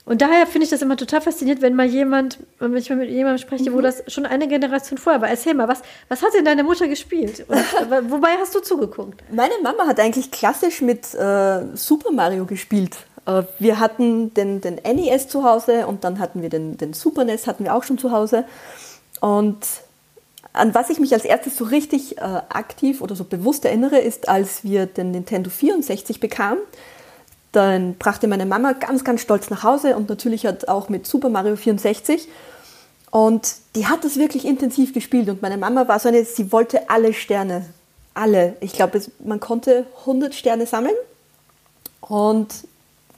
A: und daher finde ich das immer total faszinierend, wenn mal jemand, wenn ich mal mit jemandem spreche, mhm. wo das schon eine Generation vorher war. Erzähl mal, was, was hat denn deine Mutter gespielt? Und, wobei hast du zugeguckt?
B: Meine Mama hat eigentlich klassisch mit äh, Super Mario gespielt. Äh, wir hatten den, den NES zu Hause und dann hatten wir den, den Super NES hatten wir auch schon zu Hause. Und an was ich mich als erstes so richtig äh, aktiv oder so bewusst erinnere, ist, als wir den Nintendo 64 bekamen dann brachte meine Mama ganz, ganz stolz nach Hause und natürlich hat auch mit Super Mario 64. Und die hat das wirklich intensiv gespielt und meine Mama war so eine, sie wollte alle Sterne. Alle. Ich glaube, man konnte 100 Sterne sammeln und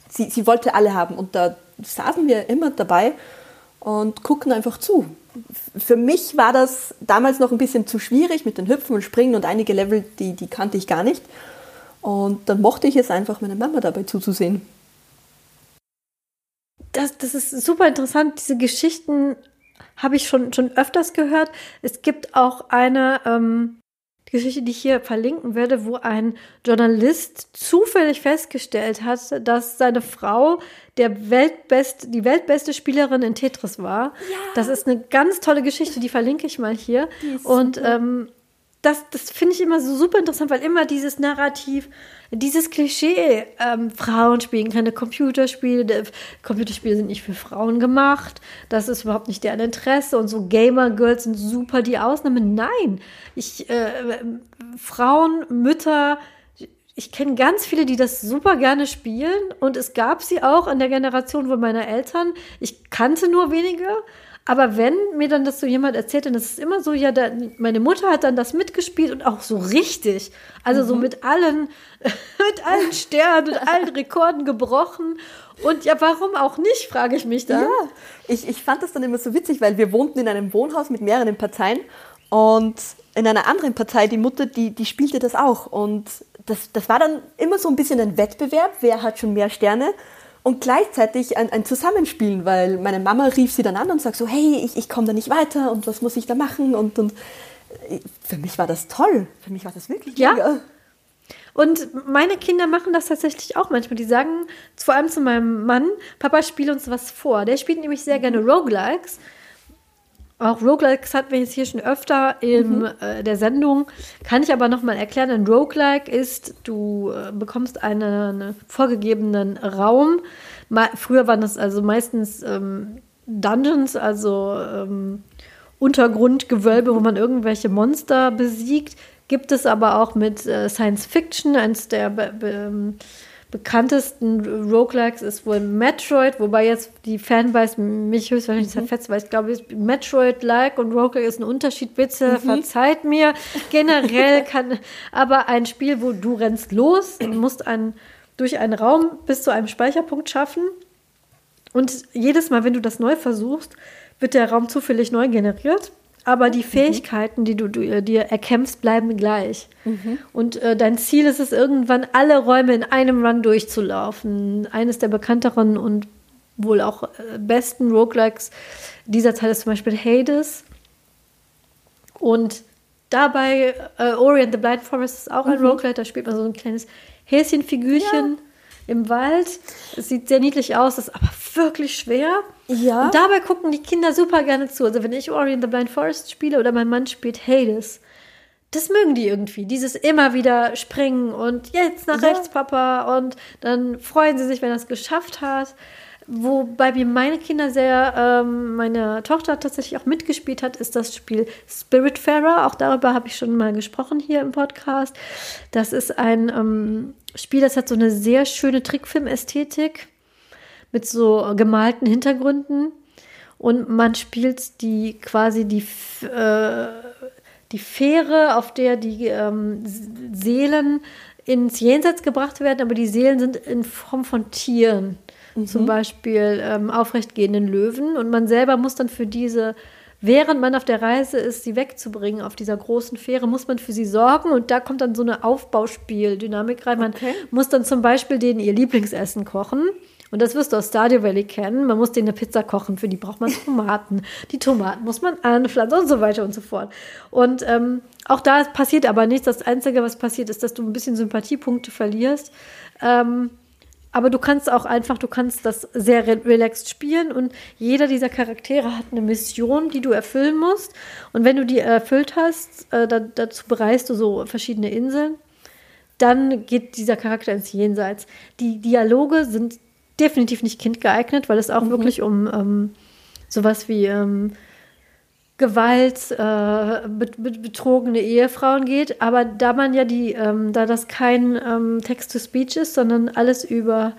B: sie, sie wollte alle haben. Und da saßen wir immer dabei und gucken einfach zu. Für mich war das damals noch ein bisschen zu schwierig mit den Hüpfen und Springen und einige Level, die, die kannte ich gar nicht. Und dann mochte ich es einfach, meiner Mama dabei zuzusehen.
A: Das, das ist super interessant. Diese Geschichten habe ich schon, schon öfters gehört. Es gibt auch eine ähm, Geschichte, die ich hier verlinken werde, wo ein Journalist zufällig festgestellt hat, dass seine Frau der Weltbest, die weltbeste Spielerin in Tetris war. Ja. Das ist eine ganz tolle Geschichte, die verlinke ich mal hier. Und ähm, das, das finde ich immer so super interessant, weil immer dieses Narrativ, dieses Klischee, ähm, Frauen spielen keine Computerspiele, Computerspiele sind nicht für Frauen gemacht, das ist überhaupt nicht deren Interesse und so Gamer-Girls sind super die Ausnahme. Nein, ich, äh, Frauen, Mütter, ich kenne ganz viele, die das super gerne spielen und es gab sie auch in der Generation von meiner Eltern. Ich kannte nur wenige, aber wenn mir dann das so jemand erzählt, dann ist es immer so, ja, da, meine Mutter hat dann das mitgespielt und auch so richtig. Also mhm. so mit allen, mit allen Sternen, mit allen Rekorden gebrochen. Und ja, warum auch nicht, frage ich mich da. Ja,
B: ich, ich fand das dann immer so witzig, weil wir wohnten in einem Wohnhaus mit mehreren Parteien und in einer anderen Partei, die Mutter, die, die spielte das auch. Und das, das war dann immer so ein bisschen ein Wettbewerb, wer hat schon mehr Sterne und gleichzeitig ein, ein Zusammenspielen, weil meine Mama rief sie dann an und sagt so, hey, ich, ich komme da nicht weiter und was muss ich da machen? Und, und äh, für mich war das toll. Für mich war das wirklich
A: ja. Mega. Und meine Kinder machen das tatsächlich auch manchmal. Die sagen vor allem zu meinem Mann, Papa, spiel uns was vor. Der spielt nämlich sehr gerne Roguelikes. Auch Roguelikes hatten wir jetzt hier schon öfter in mhm. äh, der Sendung. Kann ich aber nochmal erklären. Ein Roguelike ist, du äh, bekommst einen, einen vorgegebenen Raum. Ma früher waren das also meistens ähm, Dungeons, also ähm, Untergrundgewölbe, wo man irgendwelche Monster besiegt. Gibt es aber auch mit äh, Science Fiction, eins der ähm, bekanntesten Roguelikes ist wohl Metroid, wobei jetzt die Fanbase mich höchstwahrscheinlich mhm. zerfetzt, weil ich glaube, Metroid-like und Roguelike ist ein Unterschied. Bitte mhm. verzeiht mir. Generell kann aber ein Spiel, wo du rennst los und musst einen, durch einen Raum bis zu einem Speicherpunkt schaffen. Und jedes Mal, wenn du das neu versuchst, wird der Raum zufällig neu generiert aber die mhm. Fähigkeiten, die du, du äh, dir erkämpfst, bleiben gleich. Mhm. Und äh, dein Ziel ist es, irgendwann alle Räume in einem Run durchzulaufen. Eines der bekannteren und wohl auch äh, besten Roguelikes dieser Zeit ist zum Beispiel Hades. Und dabei, äh, Ori and the Blind Forest ist auch ein mhm. Roguelite, da spielt man so ein kleines Häschenfigürchen. Ja im Wald. Es sieht sehr niedlich aus, ist aber wirklich schwer. Ja. Und dabei gucken die Kinder super gerne zu. Also wenn ich Ori in the Blind Forest spiele oder mein Mann spielt Hades, das mögen die irgendwie. Dieses immer wieder springen und jetzt nach ja. rechts, Papa. Und dann freuen sie sich, wenn er es geschafft hat. Wobei mir meine Kinder sehr, ähm, meine Tochter tatsächlich auch mitgespielt hat, ist das Spiel Spiritfarer. Auch darüber habe ich schon mal gesprochen hier im Podcast. Das ist ein ähm, Spiel, das hat so eine sehr schöne Trickfilm-Ästhetik mit so gemalten Hintergründen. Und man spielt die quasi die, äh, die Fähre, auf der die ähm, Seelen ins Jenseits gebracht werden, aber die Seelen sind in Form von Tieren mhm. zum Beispiel ähm, aufrechtgehenden Löwen. Und man selber muss dann für diese, während man auf der Reise ist, sie wegzubringen auf dieser großen Fähre, muss man für sie sorgen. Und da kommt dann so eine Aufbauspiel-Dynamik rein. Man okay. muss dann zum Beispiel denen ihr Lieblingsessen kochen. Und das wirst du aus Stadio Valley kennen. Man muss denen eine Pizza kochen, für die braucht man Tomaten. die Tomaten muss man anpflanzen und so weiter und so fort. Und ähm, auch da passiert aber nichts. Das Einzige, was passiert, ist, dass du ein bisschen Sympathiepunkte verlierst. Ähm, aber du kannst auch einfach, du kannst das sehr relaxed spielen und jeder dieser Charaktere hat eine Mission, die du erfüllen musst. Und wenn du die erfüllt hast, äh, da, dazu bereist du so verschiedene Inseln, dann geht dieser Charakter ins Jenseits. Die Dialoge sind definitiv nicht kindgeeignet, weil es auch mhm. wirklich um ähm, sowas wie ähm, Gewalt, äh, betrogene Ehefrauen geht. Aber da man ja die, ähm, da das kein ähm, Text-to-Speech ist, sondern alles über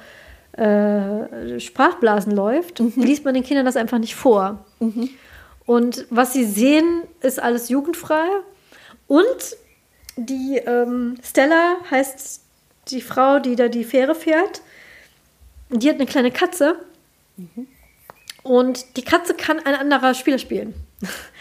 A: äh, Sprachblasen läuft, mhm. liest man den Kindern das einfach nicht vor. Mhm. Und was sie sehen, ist alles jugendfrei. Und die ähm, Stella heißt die Frau, die da die Fähre fährt. Die hat eine kleine Katze. Mhm. Und die Katze kann ein anderer Spieler spielen.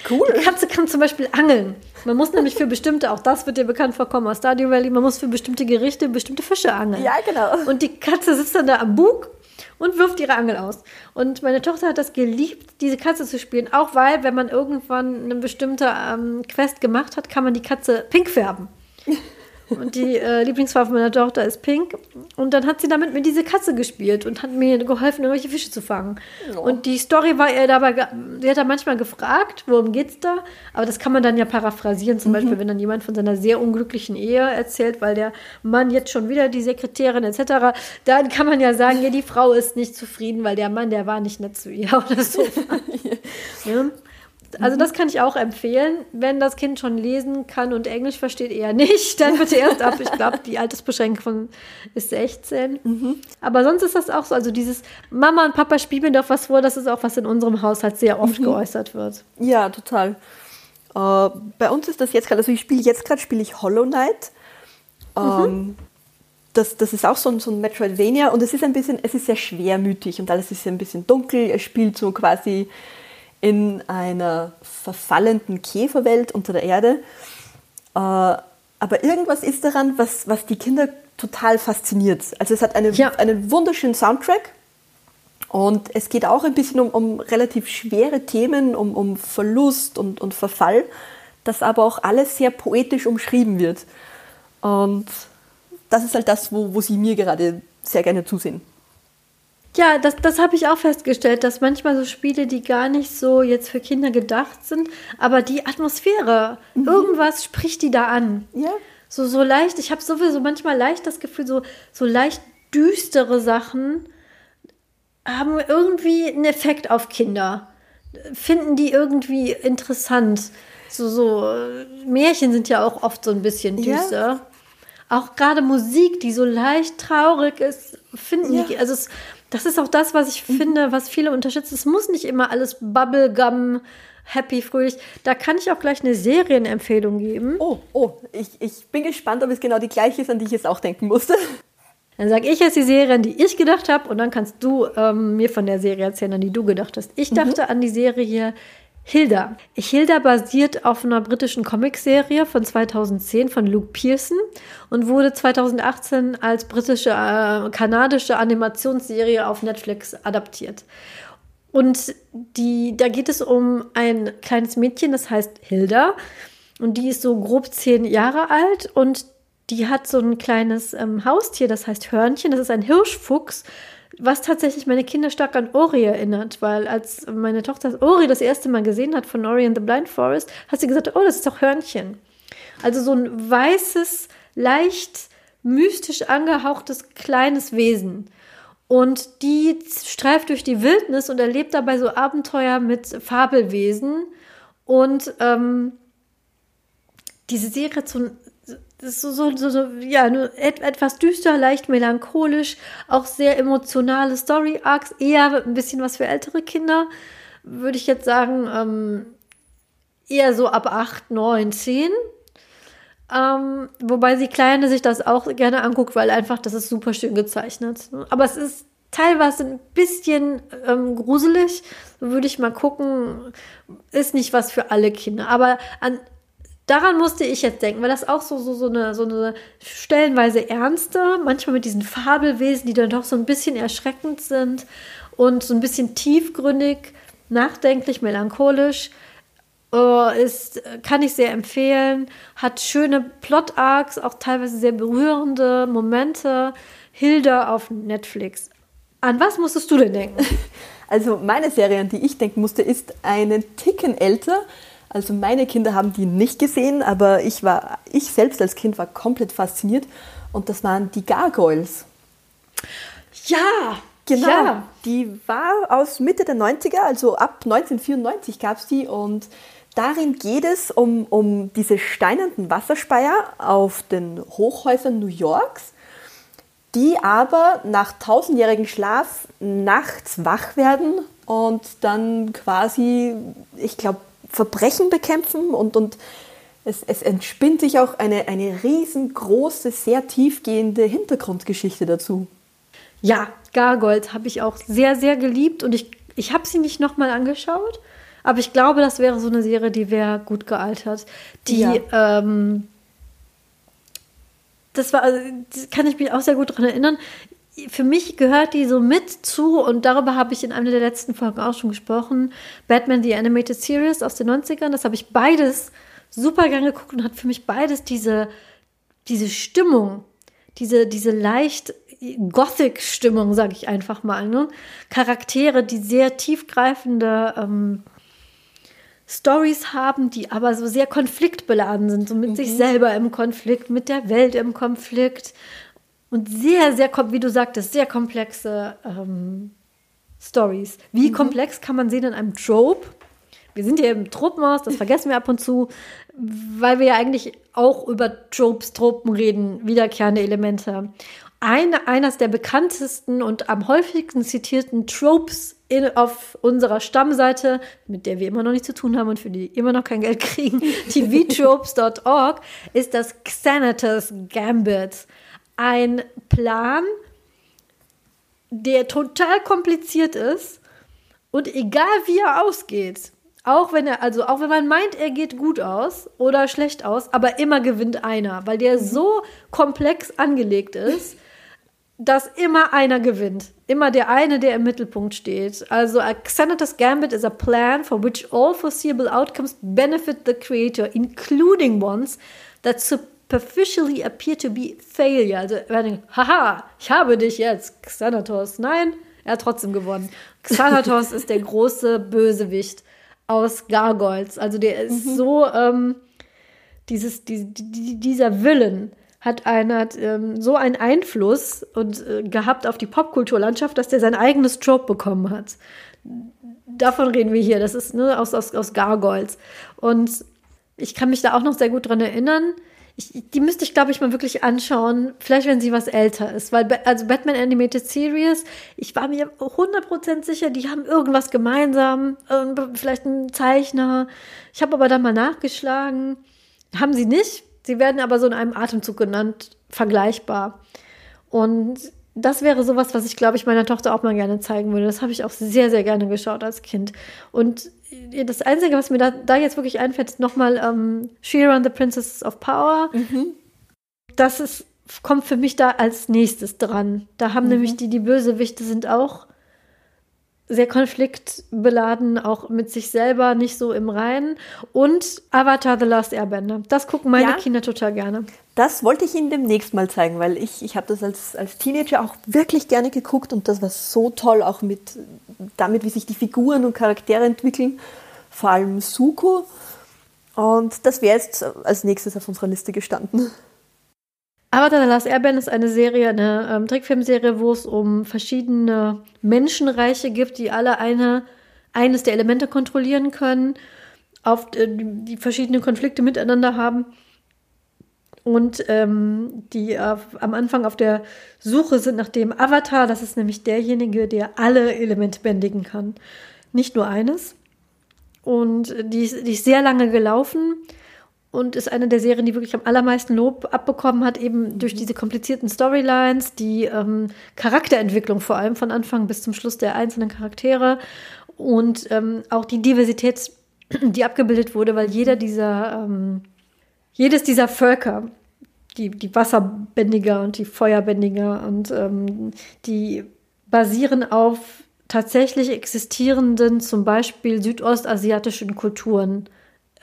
A: Cool. Die Katze kann zum Beispiel angeln. Man muss nämlich für bestimmte, auch das wird dir bekannt vorkommen aus Stadio Valley, man muss für bestimmte Gerichte bestimmte Fische angeln.
B: Ja, genau.
A: Und die Katze sitzt dann da am Bug und wirft ihre Angel aus. Und meine Tochter hat das geliebt, diese Katze zu spielen, auch weil, wenn man irgendwann eine bestimmte ähm, Quest gemacht hat, kann man die Katze pink färben. Und die äh, Lieblingsfarbe meiner Tochter ist pink. Und dann hat sie damit mit diese Katze gespielt und hat mir geholfen, irgendwelche Fische zu fangen. Oh. Und die Story war ihr dabei, sie hat da manchmal gefragt, worum geht's da? Aber das kann man dann ja paraphrasieren. Zum mhm. Beispiel, wenn dann jemand von seiner sehr unglücklichen Ehe erzählt, weil der Mann jetzt schon wieder die Sekretärin etc., dann kann man ja sagen, ja, die Frau ist nicht zufrieden, weil der Mann, der war nicht nett zu ihr oder so. ja. Also das kann ich auch empfehlen. Wenn das Kind schon lesen kann und Englisch versteht, eher nicht, dann bitte erst ab. Ich glaube, die Altersbeschränkung ist 16. Mhm. Aber sonst ist das auch so. Also dieses Mama und Papa spielen mir doch was vor, das ist auch was in unserem Haushalt sehr oft mhm. geäußert wird.
B: Ja, total. Äh, bei uns ist das jetzt gerade, also ich spiele jetzt gerade, spiele ich Hollow Knight. Ähm, mhm. das, das ist auch so ein, so ein Metroidvania und es ist ein bisschen, es ist sehr schwermütig und alles ist ein bisschen dunkel. Es spielt so quasi in einer verfallenden Käferwelt unter der Erde. Äh, aber irgendwas ist daran, was, was die Kinder total fasziniert. Also es hat eine, ja. einen wunderschönen Soundtrack und es geht auch ein bisschen um, um relativ schwere Themen, um, um Verlust und, und Verfall, das aber auch alles sehr poetisch umschrieben wird. Und das ist halt das, wo, wo sie mir gerade sehr gerne zusehen.
A: Ja, das, das habe ich auch festgestellt, dass manchmal so Spiele, die gar nicht so jetzt für Kinder gedacht sind, aber die Atmosphäre, mhm. irgendwas spricht die da an. Ja. So, so leicht, ich habe sowieso manchmal leicht das Gefühl, so, so leicht düstere Sachen haben irgendwie einen Effekt auf Kinder. Finden die irgendwie interessant. So, so Märchen sind ja auch oft so ein bisschen düster. Ja. Auch gerade Musik, die so leicht traurig ist, finden ja. die, also es, das ist auch das, was ich mhm. finde, was viele unterstützen. Es muss nicht immer alles Bubblegum, happy, fröhlich. Da kann ich auch gleich eine Serienempfehlung geben.
B: Oh, oh, ich, ich bin gespannt, ob es genau die gleiche ist, an die ich jetzt auch denken musste.
A: Dann sage ich jetzt die Serie, an die ich gedacht habe, und dann kannst du ähm, mir von der Serie erzählen, an die du gedacht hast. Ich dachte mhm. an die Serie Hilda. Hilda basiert auf einer britischen Comicserie von 2010 von Luke Pearson und wurde 2018 als britische, äh, kanadische Animationsserie auf Netflix adaptiert. Und die, da geht es um ein kleines Mädchen, das heißt Hilda. Und die ist so grob zehn Jahre alt und die hat so ein kleines ähm, Haustier, das heißt Hörnchen. Das ist ein Hirschfuchs, was tatsächlich meine Kinder stark an Ori erinnert, weil als meine Tochter Ori das erste Mal gesehen hat von Ori and the Blind Forest, hat sie gesagt, oh, das ist doch Hörnchen. Also so ein weißes, leicht mystisch angehauchtes kleines Wesen. Und die streift durch die Wildnis und erlebt dabei so Abenteuer mit Fabelwesen. Und ähm, diese Serie hat so ein so, so, so, so, ja, nur et, etwas düster, leicht melancholisch, auch sehr emotionale Story-Arcs, eher ein bisschen was für ältere Kinder, würde ich jetzt sagen, ähm, eher so ab 8, 9, 10. Ähm, wobei die Kleine sich das auch gerne anguckt, weil einfach das ist super schön gezeichnet. Aber es ist teilweise ein bisschen ähm, gruselig. Würde ich mal gucken. Ist nicht was für alle Kinder. Aber an, daran musste ich jetzt denken, weil das auch so, so, so, eine, so eine stellenweise ernste, manchmal mit diesen Fabelwesen, die dann doch so ein bisschen erschreckend sind und so ein bisschen tiefgründig, nachdenklich, melancholisch. Äh, ist, kann ich sehr empfehlen. Hat schöne Plot-Arcs, auch teilweise sehr berührende Momente. Hilda auf Netflix. An was musstest du denn denken?
B: Also meine Serie, an die ich denken musste, ist einen Ticken älter. Also meine Kinder haben die nicht gesehen, aber ich war, ich selbst als Kind war komplett fasziniert. Und das waren die Gargoyles.
A: Ja,
B: genau.
A: Ja.
B: Die war aus Mitte der 90er, also ab 1994 gab es die und darin geht es um, um diese steinernden Wasserspeier auf den Hochhäusern New Yorks, die aber nach tausendjährigem Schlaf nachts wach werden und dann quasi, ich glaube, Verbrechen bekämpfen und, und es, es entspinnt sich auch eine, eine riesengroße, sehr tiefgehende Hintergrundgeschichte dazu.
A: Ja, Gargold habe ich auch sehr, sehr geliebt und ich, ich habe sie nicht nochmal angeschaut, aber ich glaube, das wäre so eine Serie, die wäre gut gealtert. Die, ja. ähm, das war, also, das kann ich mich auch sehr gut daran erinnern für mich gehört die so mit zu, und darüber habe ich in einer der letzten Folgen auch schon gesprochen, Batman The Animated Series aus den 90ern. Das habe ich beides super gern geguckt und hat für mich beides diese, diese Stimmung, diese, diese leicht Gothic-Stimmung, sage ich einfach mal. Ne? Charaktere, die sehr tiefgreifende ähm, Stories haben, die aber so sehr konfliktbeladen sind, so mit mhm. sich selber im Konflikt, mit der Welt im Konflikt und sehr, sehr, wie du sagtest, sehr komplexe ähm, Stories. Wie mhm. komplex kann man sehen in einem Trope? Wir sind hier im Tropenhaus, das vergessen wir ab und zu, weil wir ja eigentlich auch über Tropes, Tropen reden, wiederkehrende Elemente. Eine, eines der bekanntesten und am häufigsten zitierten Tropes in, auf unserer Stammseite, mit der wir immer noch nichts zu tun haben und für die immer noch kein Geld kriegen, tvtropes.org, ist das Xanatos Gambit ein Plan, der total kompliziert ist und egal wie er ausgeht, auch wenn er, also auch wenn man meint, er geht gut aus oder schlecht aus, aber immer gewinnt einer, weil der so komplex angelegt ist, dass immer einer gewinnt. Immer der eine, der im Mittelpunkt steht. Also a Xanatos Gambit is a plan for which all foreseeable outcomes benefit the creator, including ones that support superficially appear to be failure. Also, haha, ich habe dich jetzt, Xanatos. Nein, er hat trotzdem gewonnen. Xanatos ist der große Bösewicht aus Gargoyles. Also, der ist mhm. so, ähm, dieses, die, die, dieser Willen hat, einen, hat ähm, so einen Einfluss und äh, gehabt auf die Popkulturlandschaft, dass der sein eigenes Trope bekommen hat. Davon reden wir hier. Das ist ne, aus, aus, aus Gargoyles. Und ich kann mich da auch noch sehr gut dran erinnern. Ich, die müsste ich, glaube ich, mal wirklich anschauen. Vielleicht, wenn sie was älter ist. Weil, also Batman Animated Series, ich war mir 100% sicher, die haben irgendwas gemeinsam. Vielleicht ein Zeichner. Ich habe aber dann mal nachgeschlagen. Haben sie nicht. Sie werden aber so in einem Atemzug genannt, vergleichbar. Und das wäre sowas, was ich, glaube ich, meiner Tochter auch mal gerne zeigen würde. Das habe ich auch sehr, sehr gerne geschaut als Kind. Und das Einzige, was mir da, da jetzt wirklich einfällt, ist nochmal ähm, Shira and the Princess of Power. Mhm. Das ist, kommt für mich da als nächstes dran. Da haben mhm. nämlich die, die Bösewichte sind auch sehr konfliktbeladen, auch mit sich selber nicht so im Reinen. Und Avatar The Last Airbender. Das gucken meine ja, Kinder total gerne.
B: Das wollte ich Ihnen demnächst mal zeigen, weil ich, ich habe das als, als Teenager auch wirklich gerne geguckt und das war so toll, auch mit damit, wie sich die Figuren und Charaktere entwickeln. Vor allem Suko. Und das wäre jetzt als nächstes auf unserer Liste gestanden.
A: Avatar The Last Airbender ist eine Serie, eine ähm, Trickfilmserie, wo es um verschiedene Menschenreiche gibt, die alle eine, eines der Elemente kontrollieren können, auf äh, die verschiedene Konflikte miteinander haben und ähm, die äh, am Anfang auf der Suche sind nach dem Avatar. Das ist nämlich derjenige, der alle Elemente bändigen kann, nicht nur eines. Und die, die ist sehr lange gelaufen und ist eine der Serien, die wirklich am allermeisten Lob abbekommen hat, eben durch diese komplizierten Storylines, die ähm, Charakterentwicklung vor allem von Anfang bis zum Schluss der einzelnen Charaktere und ähm, auch die Diversität, die abgebildet wurde, weil jeder dieser, ähm, jedes dieser Völker, die, die Wasserbändiger und die Feuerbändiger und ähm, die basieren auf tatsächlich existierenden, zum Beispiel südostasiatischen Kulturen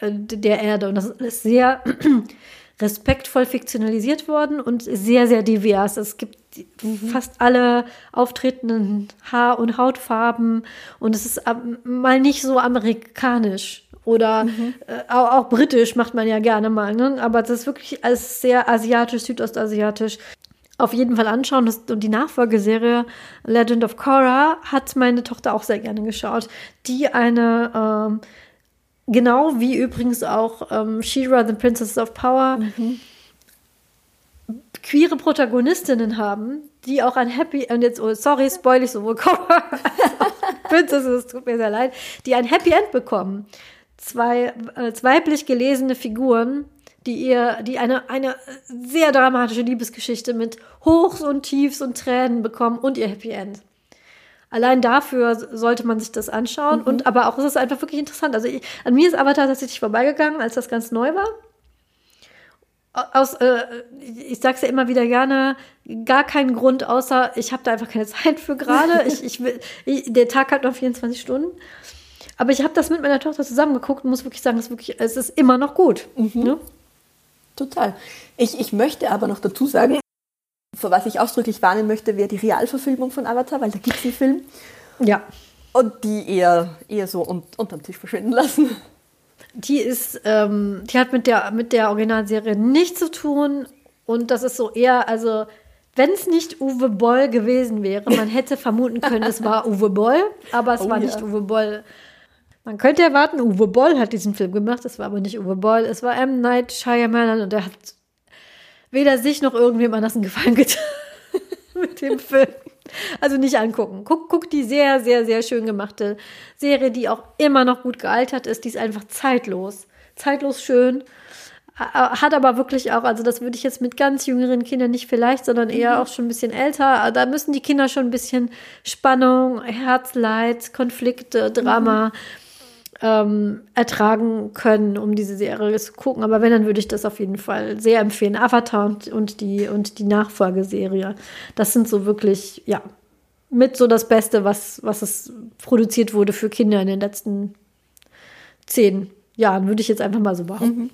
A: der Erde. Und das ist sehr respektvoll fiktionalisiert worden und sehr, sehr divers. Es gibt mhm. fast alle auftretenden Haar- und Hautfarben und es ist mal nicht so amerikanisch. Oder mhm. äh, auch, auch, britisch macht man ja gerne mal, ne? aber das ist wirklich alles sehr asiatisch, südostasiatisch. Auf jeden Fall anschauen. Das, und die Nachfolgeserie Legend of Korra hat meine Tochter auch sehr gerne geschaut, die eine ähm, Genau wie übrigens auch ähm, She-Ra, The Princess of Power, mhm. queere Protagonistinnen haben, die auch ein Happy, und jetzt, oh, sorry, spoil ich sowohl Cora Princess, es tut mir sehr leid, die ein Happy End bekommen. Zwei äh, weiblich gelesene Figuren, die ihr, die eine, eine sehr dramatische Liebesgeschichte mit Hochs und Tiefs und Tränen bekommen und ihr Happy End. Allein dafür sollte man sich das anschauen. Mhm. Und aber auch es ist einfach wirklich interessant. Also ich, an mir ist Avatar tatsächlich vorbeigegangen, als das ganz neu war. Aus, äh, ich sag's ja immer wieder gerne, gar keinen Grund, außer ich habe da einfach keine Zeit für gerade. ich, ich will, ich, der Tag hat noch 24 Stunden. Aber ich habe das mit meiner Tochter zusammengeguckt und muss wirklich sagen, es, wirklich, es ist immer noch gut. Mhm. Ne?
B: Total. Ich, ich möchte aber noch dazu sagen, vor was ich ausdrücklich warnen möchte, wäre die Realverfilmung von Avatar, weil da gibt es einen Film.
A: Ja.
B: Und die eher, eher so un unterm Tisch verschwinden lassen.
A: Die ist, ähm, die hat mit der, mit der Originalserie nichts zu tun. Und das ist so eher, also, wenn es nicht Uwe Boll gewesen wäre, man hätte vermuten können, es war Uwe Boll, aber es oh, war nicht Uwe Boll. Man könnte erwarten, Uwe Boll hat diesen Film gemacht, es war aber nicht Uwe Boll, es war M. Night Shyamalan und er hat weder sich noch irgendwem anders einen Gefallen getan mit dem Film. Also nicht angucken. Guck, guck die sehr, sehr, sehr schön gemachte Serie, die auch immer noch gut gealtert ist. Die ist einfach zeitlos. Zeitlos schön. Hat aber wirklich auch, also das würde ich jetzt mit ganz jüngeren Kindern nicht vielleicht, sondern eher mhm. auch schon ein bisschen älter. Da müssen die Kinder schon ein bisschen Spannung, Herzleid, Konflikte, Drama. Mhm ähm, ertragen können, um diese Serie zu gucken. Aber wenn, dann würde ich das auf jeden Fall sehr empfehlen. Avatar und, und, die, und die Nachfolgeserie. Das sind so wirklich, ja, mit so das Beste, was, was es produziert wurde für Kinder in den letzten zehn Jahren, würde ich jetzt einfach mal so behaupten. Mhm.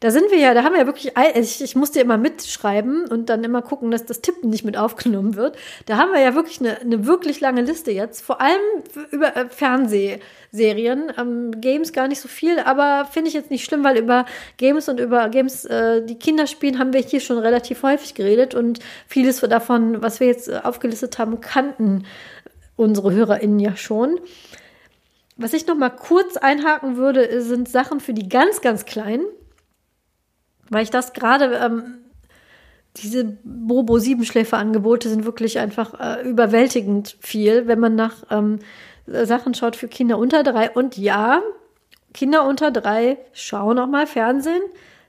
A: Da sind wir ja, da haben wir ja wirklich, ich, ich musste immer mitschreiben und dann immer gucken, dass das Tippen nicht mit aufgenommen wird. Da haben wir ja wirklich eine, eine wirklich lange Liste jetzt, vor allem über äh, Fernsehserien. Ähm, Games gar nicht so viel, aber finde ich jetzt nicht schlimm, weil über Games und über Games, äh, die Kinder spielen, haben wir hier schon relativ häufig geredet und vieles davon, was wir jetzt äh, aufgelistet haben, kannten unsere HörerInnen ja schon. Was ich noch mal kurz einhaken würde, sind Sachen für die ganz, ganz Kleinen weil ich das gerade, ähm, diese Bobo Siebenschläfer-Angebote sind wirklich einfach äh, überwältigend viel, wenn man nach ähm, Sachen schaut für Kinder unter drei. Und ja, Kinder unter drei schauen auch mal Fernsehen.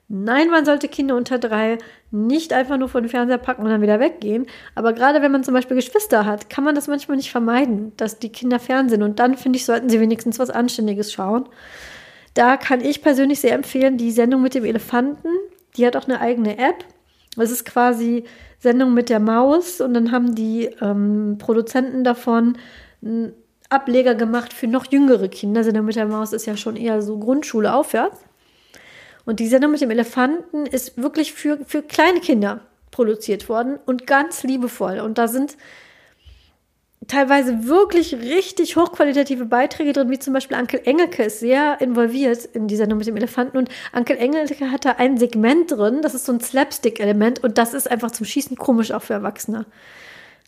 A: Nein, man sollte Kinder unter drei nicht einfach nur vor den Fernseher packen und dann wieder weggehen. Aber gerade wenn man zum Beispiel Geschwister hat, kann man das manchmal nicht vermeiden, dass die Kinder Fernsehen. Und dann finde ich, sollten sie wenigstens was Anständiges schauen. Da kann ich persönlich sehr empfehlen, die Sendung mit dem Elefanten. Die hat auch eine eigene App. Es ist quasi Sendung mit der Maus und dann haben die ähm, Produzenten davon einen Ableger gemacht für noch jüngere Kinder. Sendung mit der Maus ist ja schon eher so Grundschule aufwärts. Und die Sendung mit dem Elefanten ist wirklich für, für kleine Kinder produziert worden und ganz liebevoll. Und da sind teilweise wirklich richtig hochqualitative Beiträge drin, wie zum Beispiel Ankel Engelke ist sehr involviert in die Sendung mit dem Elefanten und Ankel Engelke hat da ein Segment drin, das ist so ein Slapstick-Element und das ist einfach zum Schießen komisch auch für Erwachsene.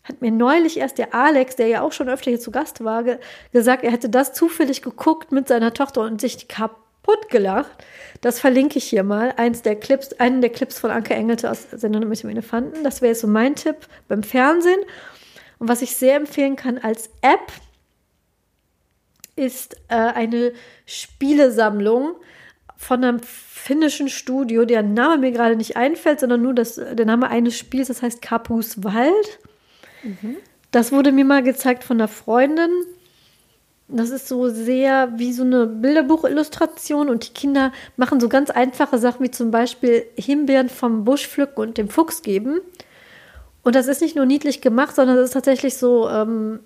A: Hat mir neulich erst der Alex, der ja auch schon öfter hier zu Gast war, ge gesagt, er hätte das zufällig geguckt mit seiner Tochter und sich kaputt gelacht. Das verlinke ich hier mal. Eins der Clips, einen der Clips von Anke Engelte aus Sendung mit dem Elefanten. Das wäre jetzt so mein Tipp beim Fernsehen. Und was ich sehr empfehlen kann als App, ist äh, eine Spielesammlung von einem finnischen Studio, deren Name mir gerade nicht einfällt, sondern nur das, der Name eines Spiels, das heißt Kapus Wald. Mhm. Das wurde mir mal gezeigt von einer Freundin. Das ist so sehr wie so eine Bilderbuchillustration und die Kinder machen so ganz einfache Sachen wie zum Beispiel Himbeeren vom Busch pflücken und dem Fuchs geben. Und das ist nicht nur niedlich gemacht, sondern es ist tatsächlich so, ähm,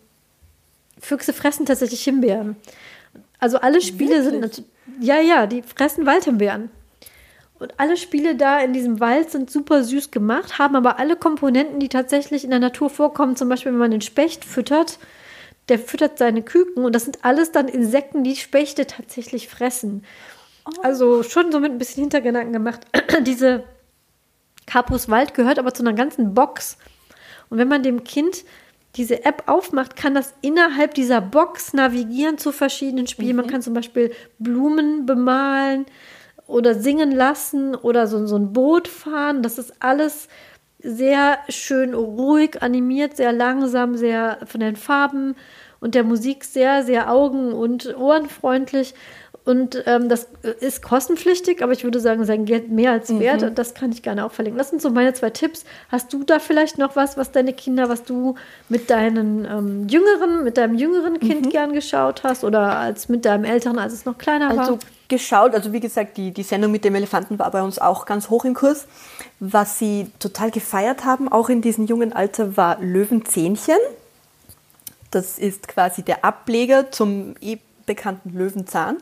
A: Füchse fressen tatsächlich Himbeeren. Also alle Spiele Wirklich? sind, ja, ja, die fressen Waldhimbeeren. Und alle Spiele da in diesem Wald sind super süß gemacht, haben aber alle Komponenten, die tatsächlich in der Natur vorkommen. Zum Beispiel, wenn man den Specht füttert, der füttert seine Küken und das sind alles dann Insekten, die Spechte tatsächlich fressen. Oh. Also schon so mit ein bisschen Hintergedanken gemacht. Diese Capus Wald gehört aber zu einer ganzen Box. Und wenn man dem Kind diese App aufmacht, kann das innerhalb dieser Box navigieren zu verschiedenen Spielen. Mhm. Man kann zum Beispiel Blumen bemalen oder singen lassen oder so, so ein Boot fahren. Das ist alles sehr schön ruhig animiert, sehr langsam, sehr von den Farben und der Musik sehr, sehr augen- und ohrenfreundlich. Und ähm, das ist kostenpflichtig, aber ich würde sagen, sein Geld mehr als wert. Mhm. Das kann ich gerne auch verlinken. Das sind so meine zwei Tipps. Hast du da vielleicht noch was, was deine Kinder, was du mit deinen ähm, jüngeren, mit deinem jüngeren Kind mhm. gern geschaut hast oder als mit deinem älteren, als es noch kleiner
B: also,
A: war?
B: Also geschaut, also wie gesagt, die, die Sendung mit dem Elefanten war bei uns auch ganz hoch im Kurs. Was sie total gefeiert haben, auch in diesem jungen Alter, war Löwenzähnchen. Das ist quasi der Ableger zum eh bekannten Löwenzahn.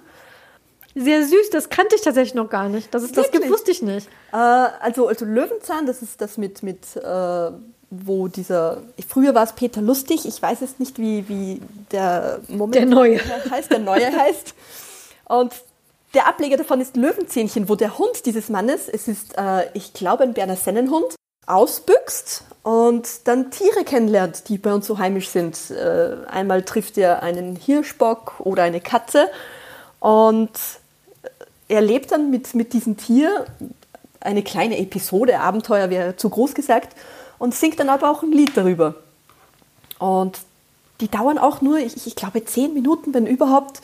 A: Sehr süß, das kannte ich tatsächlich noch gar nicht. Das, ist, das gibt, wusste ich nicht.
B: Äh, also, also Löwenzahn, das ist das mit, mit äh, wo dieser, früher war es Peter Lustig, ich weiß jetzt nicht, wie, wie der
A: Moment der neue
B: heißt, der neue heißt. Und der Ableger davon ist Löwenzähnchen, wo der Hund dieses Mannes, es ist, äh, ich glaube, ein Berner Sennenhund, ausbüchst und dann Tiere kennenlernt, die bei uns so heimisch sind. Äh, einmal trifft er einen Hirschbock oder eine Katze und er lebt dann mit, mit diesem Tier eine kleine Episode, Abenteuer wäre zu groß gesagt, und singt dann aber auch ein Lied darüber. Und die dauern auch nur, ich, ich glaube, zehn Minuten, wenn überhaupt.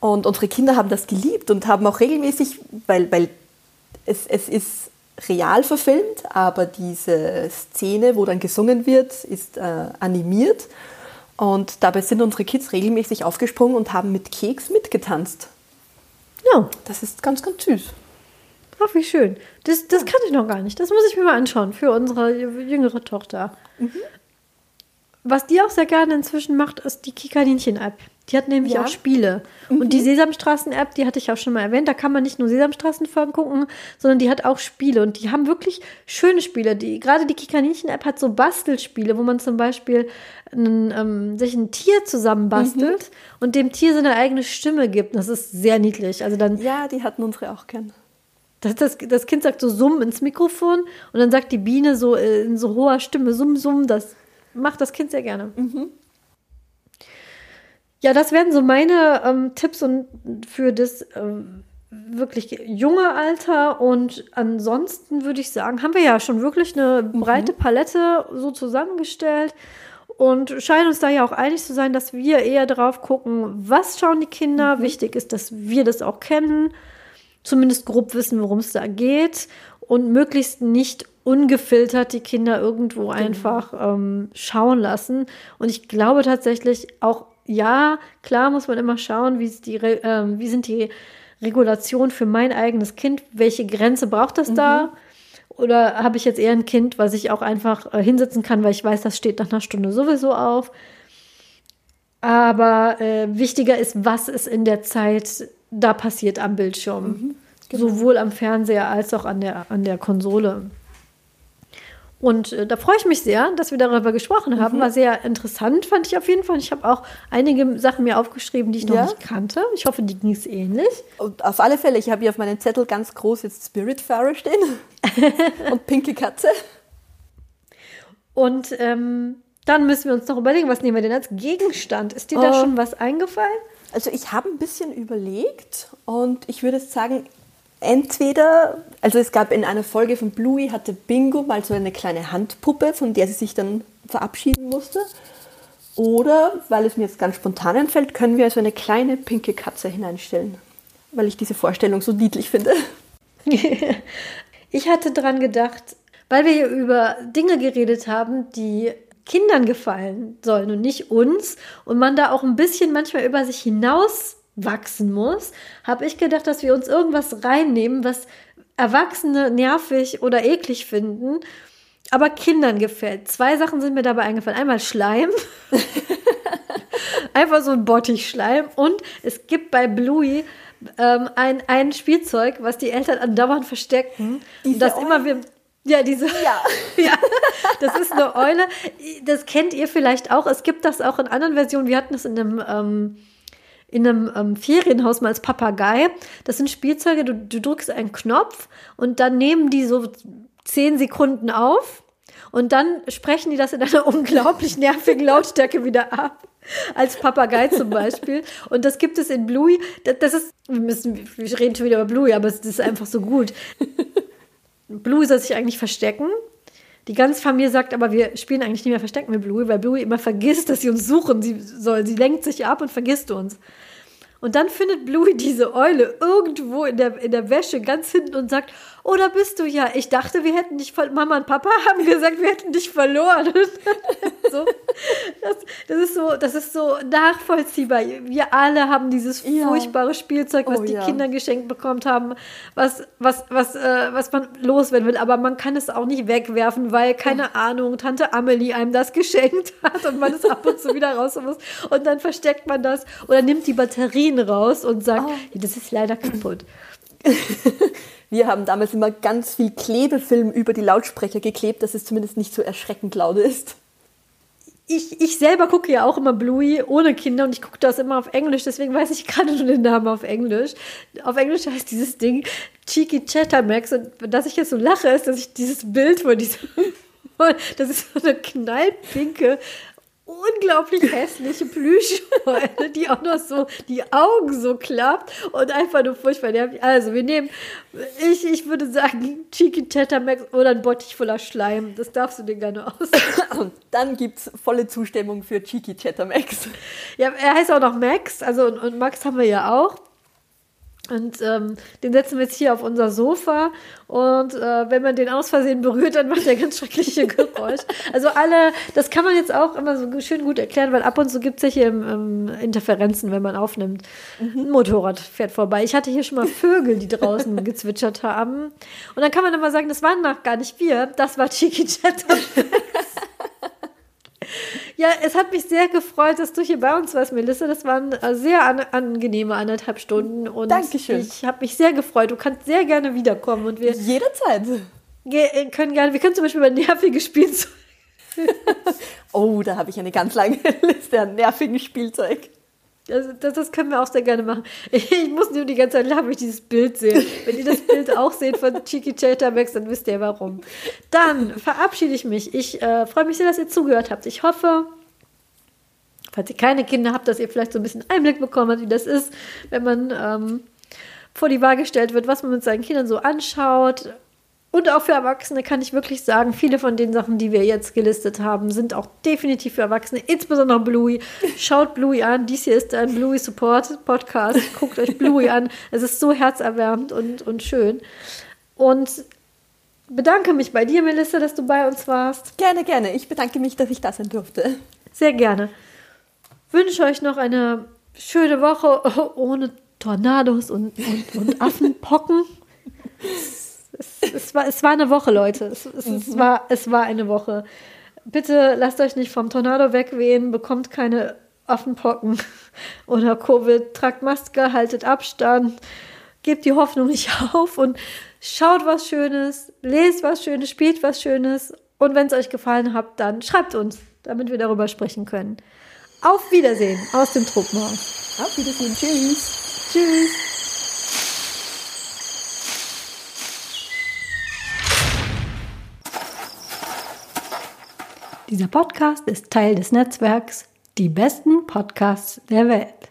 B: Und unsere Kinder haben das geliebt und haben auch regelmäßig, weil, weil es, es ist real verfilmt, aber diese Szene, wo dann gesungen wird, ist äh, animiert. Und dabei sind unsere Kids regelmäßig aufgesprungen und haben mit Keks mitgetanzt. Ja. Das ist ganz, ganz süß.
A: Ach, wie schön. Das, das kann ich noch gar nicht. Das muss ich mir mal anschauen für unsere jüngere Tochter. Mhm. Was die auch sehr gerne inzwischen macht, ist die Kikaninchen-App. Die hat nämlich ja. auch Spiele. Mhm. Und die Sesamstraßen-App, die hatte ich auch schon mal erwähnt, da kann man nicht nur Sesamstraßen-Folgen gucken, sondern die hat auch Spiele. Und die haben wirklich schöne Spiele. Die, gerade die Kikaninchen-App hat so Bastelspiele, wo man zum Beispiel einen, ähm, sich ein Tier zusammenbastelt mhm. und dem Tier seine eigene Stimme gibt. Das ist sehr niedlich. Also dann,
B: ja, die hatten unsere auch gern.
A: Das, das, das Kind sagt so Summ ins Mikrofon und dann sagt die Biene so äh, in so hoher Stimme Summ, Summ. Das macht das Kind sehr gerne. Mhm. Ja, das wären so meine ähm, Tipps und für das ähm, wirklich junge Alter. Und ansonsten würde ich sagen, haben wir ja schon wirklich eine mhm. breite Palette so zusammengestellt und scheinen uns da ja auch einig zu sein, dass wir eher drauf gucken, was schauen die Kinder. Mhm. Wichtig ist, dass wir das auch kennen, zumindest grob wissen, worum es da geht und möglichst nicht ungefiltert die Kinder irgendwo genau. einfach ähm, schauen lassen. Und ich glaube tatsächlich auch ja, klar muss man immer schauen, wie, die, äh, wie sind die Regulationen für mein eigenes Kind, welche Grenze braucht das mhm. da? Oder habe ich jetzt eher ein Kind, was ich auch einfach äh, hinsetzen kann, weil ich weiß, das steht nach einer Stunde sowieso auf? Aber äh, wichtiger ist, was ist in der Zeit da passiert am Bildschirm. Mhm, genau. Sowohl am Fernseher als auch an der, an der Konsole. Und äh, da freue ich mich sehr, dass wir darüber gesprochen haben. Mhm. War sehr interessant, fand ich auf jeden Fall. Ich habe auch einige Sachen mir aufgeschrieben, die ich noch ja. nicht kannte. Ich hoffe, die ging es ähnlich.
B: Und auf alle Fälle, ich habe hier auf meinem Zettel ganz groß jetzt Spiritfarer stehen und pinke Katze.
A: Und ähm, dann müssen wir uns noch überlegen, was nehmen wir denn als Gegenstand? Ist dir oh. da schon was eingefallen?
B: Also ich habe ein bisschen überlegt und ich würde sagen, entweder, also es gab in einer Folge von Bluey, hatte Bingo mal so eine kleine Handpuppe, von der sie sich dann verabschieden musste. Oder, weil es mir jetzt ganz spontan einfällt, können wir so eine kleine pinke Katze hineinstellen, weil ich diese Vorstellung so niedlich finde.
A: ich hatte dran gedacht, weil wir hier über Dinge geredet haben, die Kindern gefallen sollen und nicht uns und man da auch ein bisschen manchmal über sich hinaus wachsen muss, habe ich gedacht, dass wir uns irgendwas reinnehmen, was Erwachsene nervig oder eklig finden, aber Kindern gefällt. Zwei Sachen sind mir dabei eingefallen. Einmal Schleim. Einfach so ein Bottichschleim. Und es gibt bei Bluey ähm, ein, ein Spielzeug, was die Eltern andauernd verstecken. Diese das immer wir. Ja, diese. Ja. ja. Das ist eine Eule. Das kennt ihr vielleicht auch. Es gibt das auch in anderen Versionen. Wir hatten es in einem. Ähm, in einem ähm, Ferienhaus mal als Papagei. Das sind Spielzeuge, du, du drückst einen Knopf und dann nehmen die so zehn Sekunden auf und dann sprechen die das in einer unglaublich nervigen Lautstärke wieder ab. Als Papagei zum Beispiel. Und das gibt es in Bluey. Das, ist, wir müssen, wir reden schon wieder über Bluey, aber es ist einfach so gut. Bluey soll sich eigentlich verstecken. Die ganze Familie sagt aber, wir spielen eigentlich nicht mehr Verstecken mit Bluey, weil Bluey immer vergisst, dass sie uns suchen sie soll. Sie lenkt sich ab und vergisst uns. Und dann findet Bluey diese Eule irgendwo in der, in der Wäsche ganz hinten und sagt, oh, da bist du ja. Ich dachte, wir hätten dich verloren. Mama und Papa haben gesagt, wir hätten dich verloren. so, das, das, ist so, das ist so nachvollziehbar. Wir alle haben dieses ja. furchtbare Spielzeug, was oh, die ja. Kinder geschenkt bekommen haben, was, was, was, äh, was man loswerden will. Aber man kann es auch nicht wegwerfen, weil, keine Ahnung, Tante Amelie einem das geschenkt hat und man es ab und zu wieder raus muss. Und dann versteckt man das oder nimmt die Batterien raus und sagt, oh. das ist leider kaputt.
B: Wir haben damals immer ganz viel Klebefilm über die Lautsprecher geklebt, dass es zumindest nicht so erschreckend laut ist.
A: Ich, ich selber gucke ja auch immer Bluey ohne Kinder und ich gucke das immer auf Englisch, deswegen weiß ich gerade schon den Namen auf Englisch. Auf Englisch heißt dieses Ding Cheeky Chattermax und dass ich jetzt so lache, ist, dass ich dieses Bild von diesem, das ist so eine knallpinke unglaublich hässliche Plüscheule, die auch noch so die Augen so klappt und einfach nur furchtbar nervig. Also wir nehmen, ich, ich würde sagen, Cheeky Tetamax oder ein Bottich voller Schleim. Das darfst du dir gerne aus.
B: Und dann gibt es volle Zustimmung für Cheeky Tetamax.
A: Ja, er heißt auch noch Max, also und, und Max haben wir ja auch. Und ähm, den setzen wir jetzt hier auf unser Sofa. Und äh, wenn man den aus Versehen berührt, dann macht er ganz schreckliche Geräusche. Also alle, das kann man jetzt auch immer so schön gut erklären, weil ab und zu gibt es hier ähm, Interferenzen, wenn man aufnimmt. Mhm. Ein Motorrad fährt vorbei. Ich hatte hier schon mal Vögel, die draußen gezwitschert haben. Und dann kann man immer sagen, das waren noch gar nicht wir, das war Chatter. Ja, es hat mich sehr gefreut, dass du hier bei uns warst, Melissa. Das waren äh, sehr an angenehme anderthalb Stunden. Und
B: Dankeschön.
A: Ich habe mich sehr gefreut. Du kannst sehr gerne wiederkommen. Und wir
B: Jederzeit.
A: Äh, können gerne, wir können zum Beispiel über nervige Spielzeug.
B: oh, da habe ich eine ganz lange Liste an nervigen Spielzeug.
A: Das, das, das, können wir auch sehr gerne machen. Ich, muss nur die ganze Zeit lachen, wenn ich dieses Bild sehe. Wenn ihr das Bild auch seht von Cheeky Max, dann wisst ihr warum. Dann verabschiede ich mich. Ich äh, freue mich sehr, dass ihr zugehört habt. Ich hoffe, falls ihr keine Kinder habt, dass ihr vielleicht so ein bisschen Einblick bekommen habt, wie das ist, wenn man ähm, vor die Waage gestellt wird, was man mit seinen Kindern so anschaut, und auch für Erwachsene kann ich wirklich sagen, viele von den Sachen, die wir jetzt gelistet haben, sind auch definitiv für Erwachsene, insbesondere Bluey. Schaut Bluey an. Dies hier ist ein Bluey Support Podcast. Guckt euch Bluey an. Es ist so herzerwärmend und, und schön. Und bedanke mich bei dir, Melissa, dass du bei uns warst.
B: Gerne, gerne. Ich bedanke mich, dass ich da sein durfte.
A: Sehr gerne. Wünsche euch noch eine schöne Woche ohne Tornados und, und, und Affenpocken es, es, war, es war eine Woche, Leute. Es, es, mhm. es, war, es war eine Woche. Bitte lasst euch nicht vom Tornado wegwehen, bekommt keine Affenpocken oder Covid, tragt Maske, haltet Abstand, gebt die Hoffnung nicht auf und schaut was Schönes, lest was Schönes, spielt was Schönes und wenn es euch gefallen hat, dann schreibt uns, damit wir darüber sprechen können. Auf Wiedersehen aus dem Truppenhaus.
B: Auf Wiedersehen. Tschüss.
A: Tschüss. Dieser Podcast ist Teil des Netzwerks Die besten Podcasts der Welt.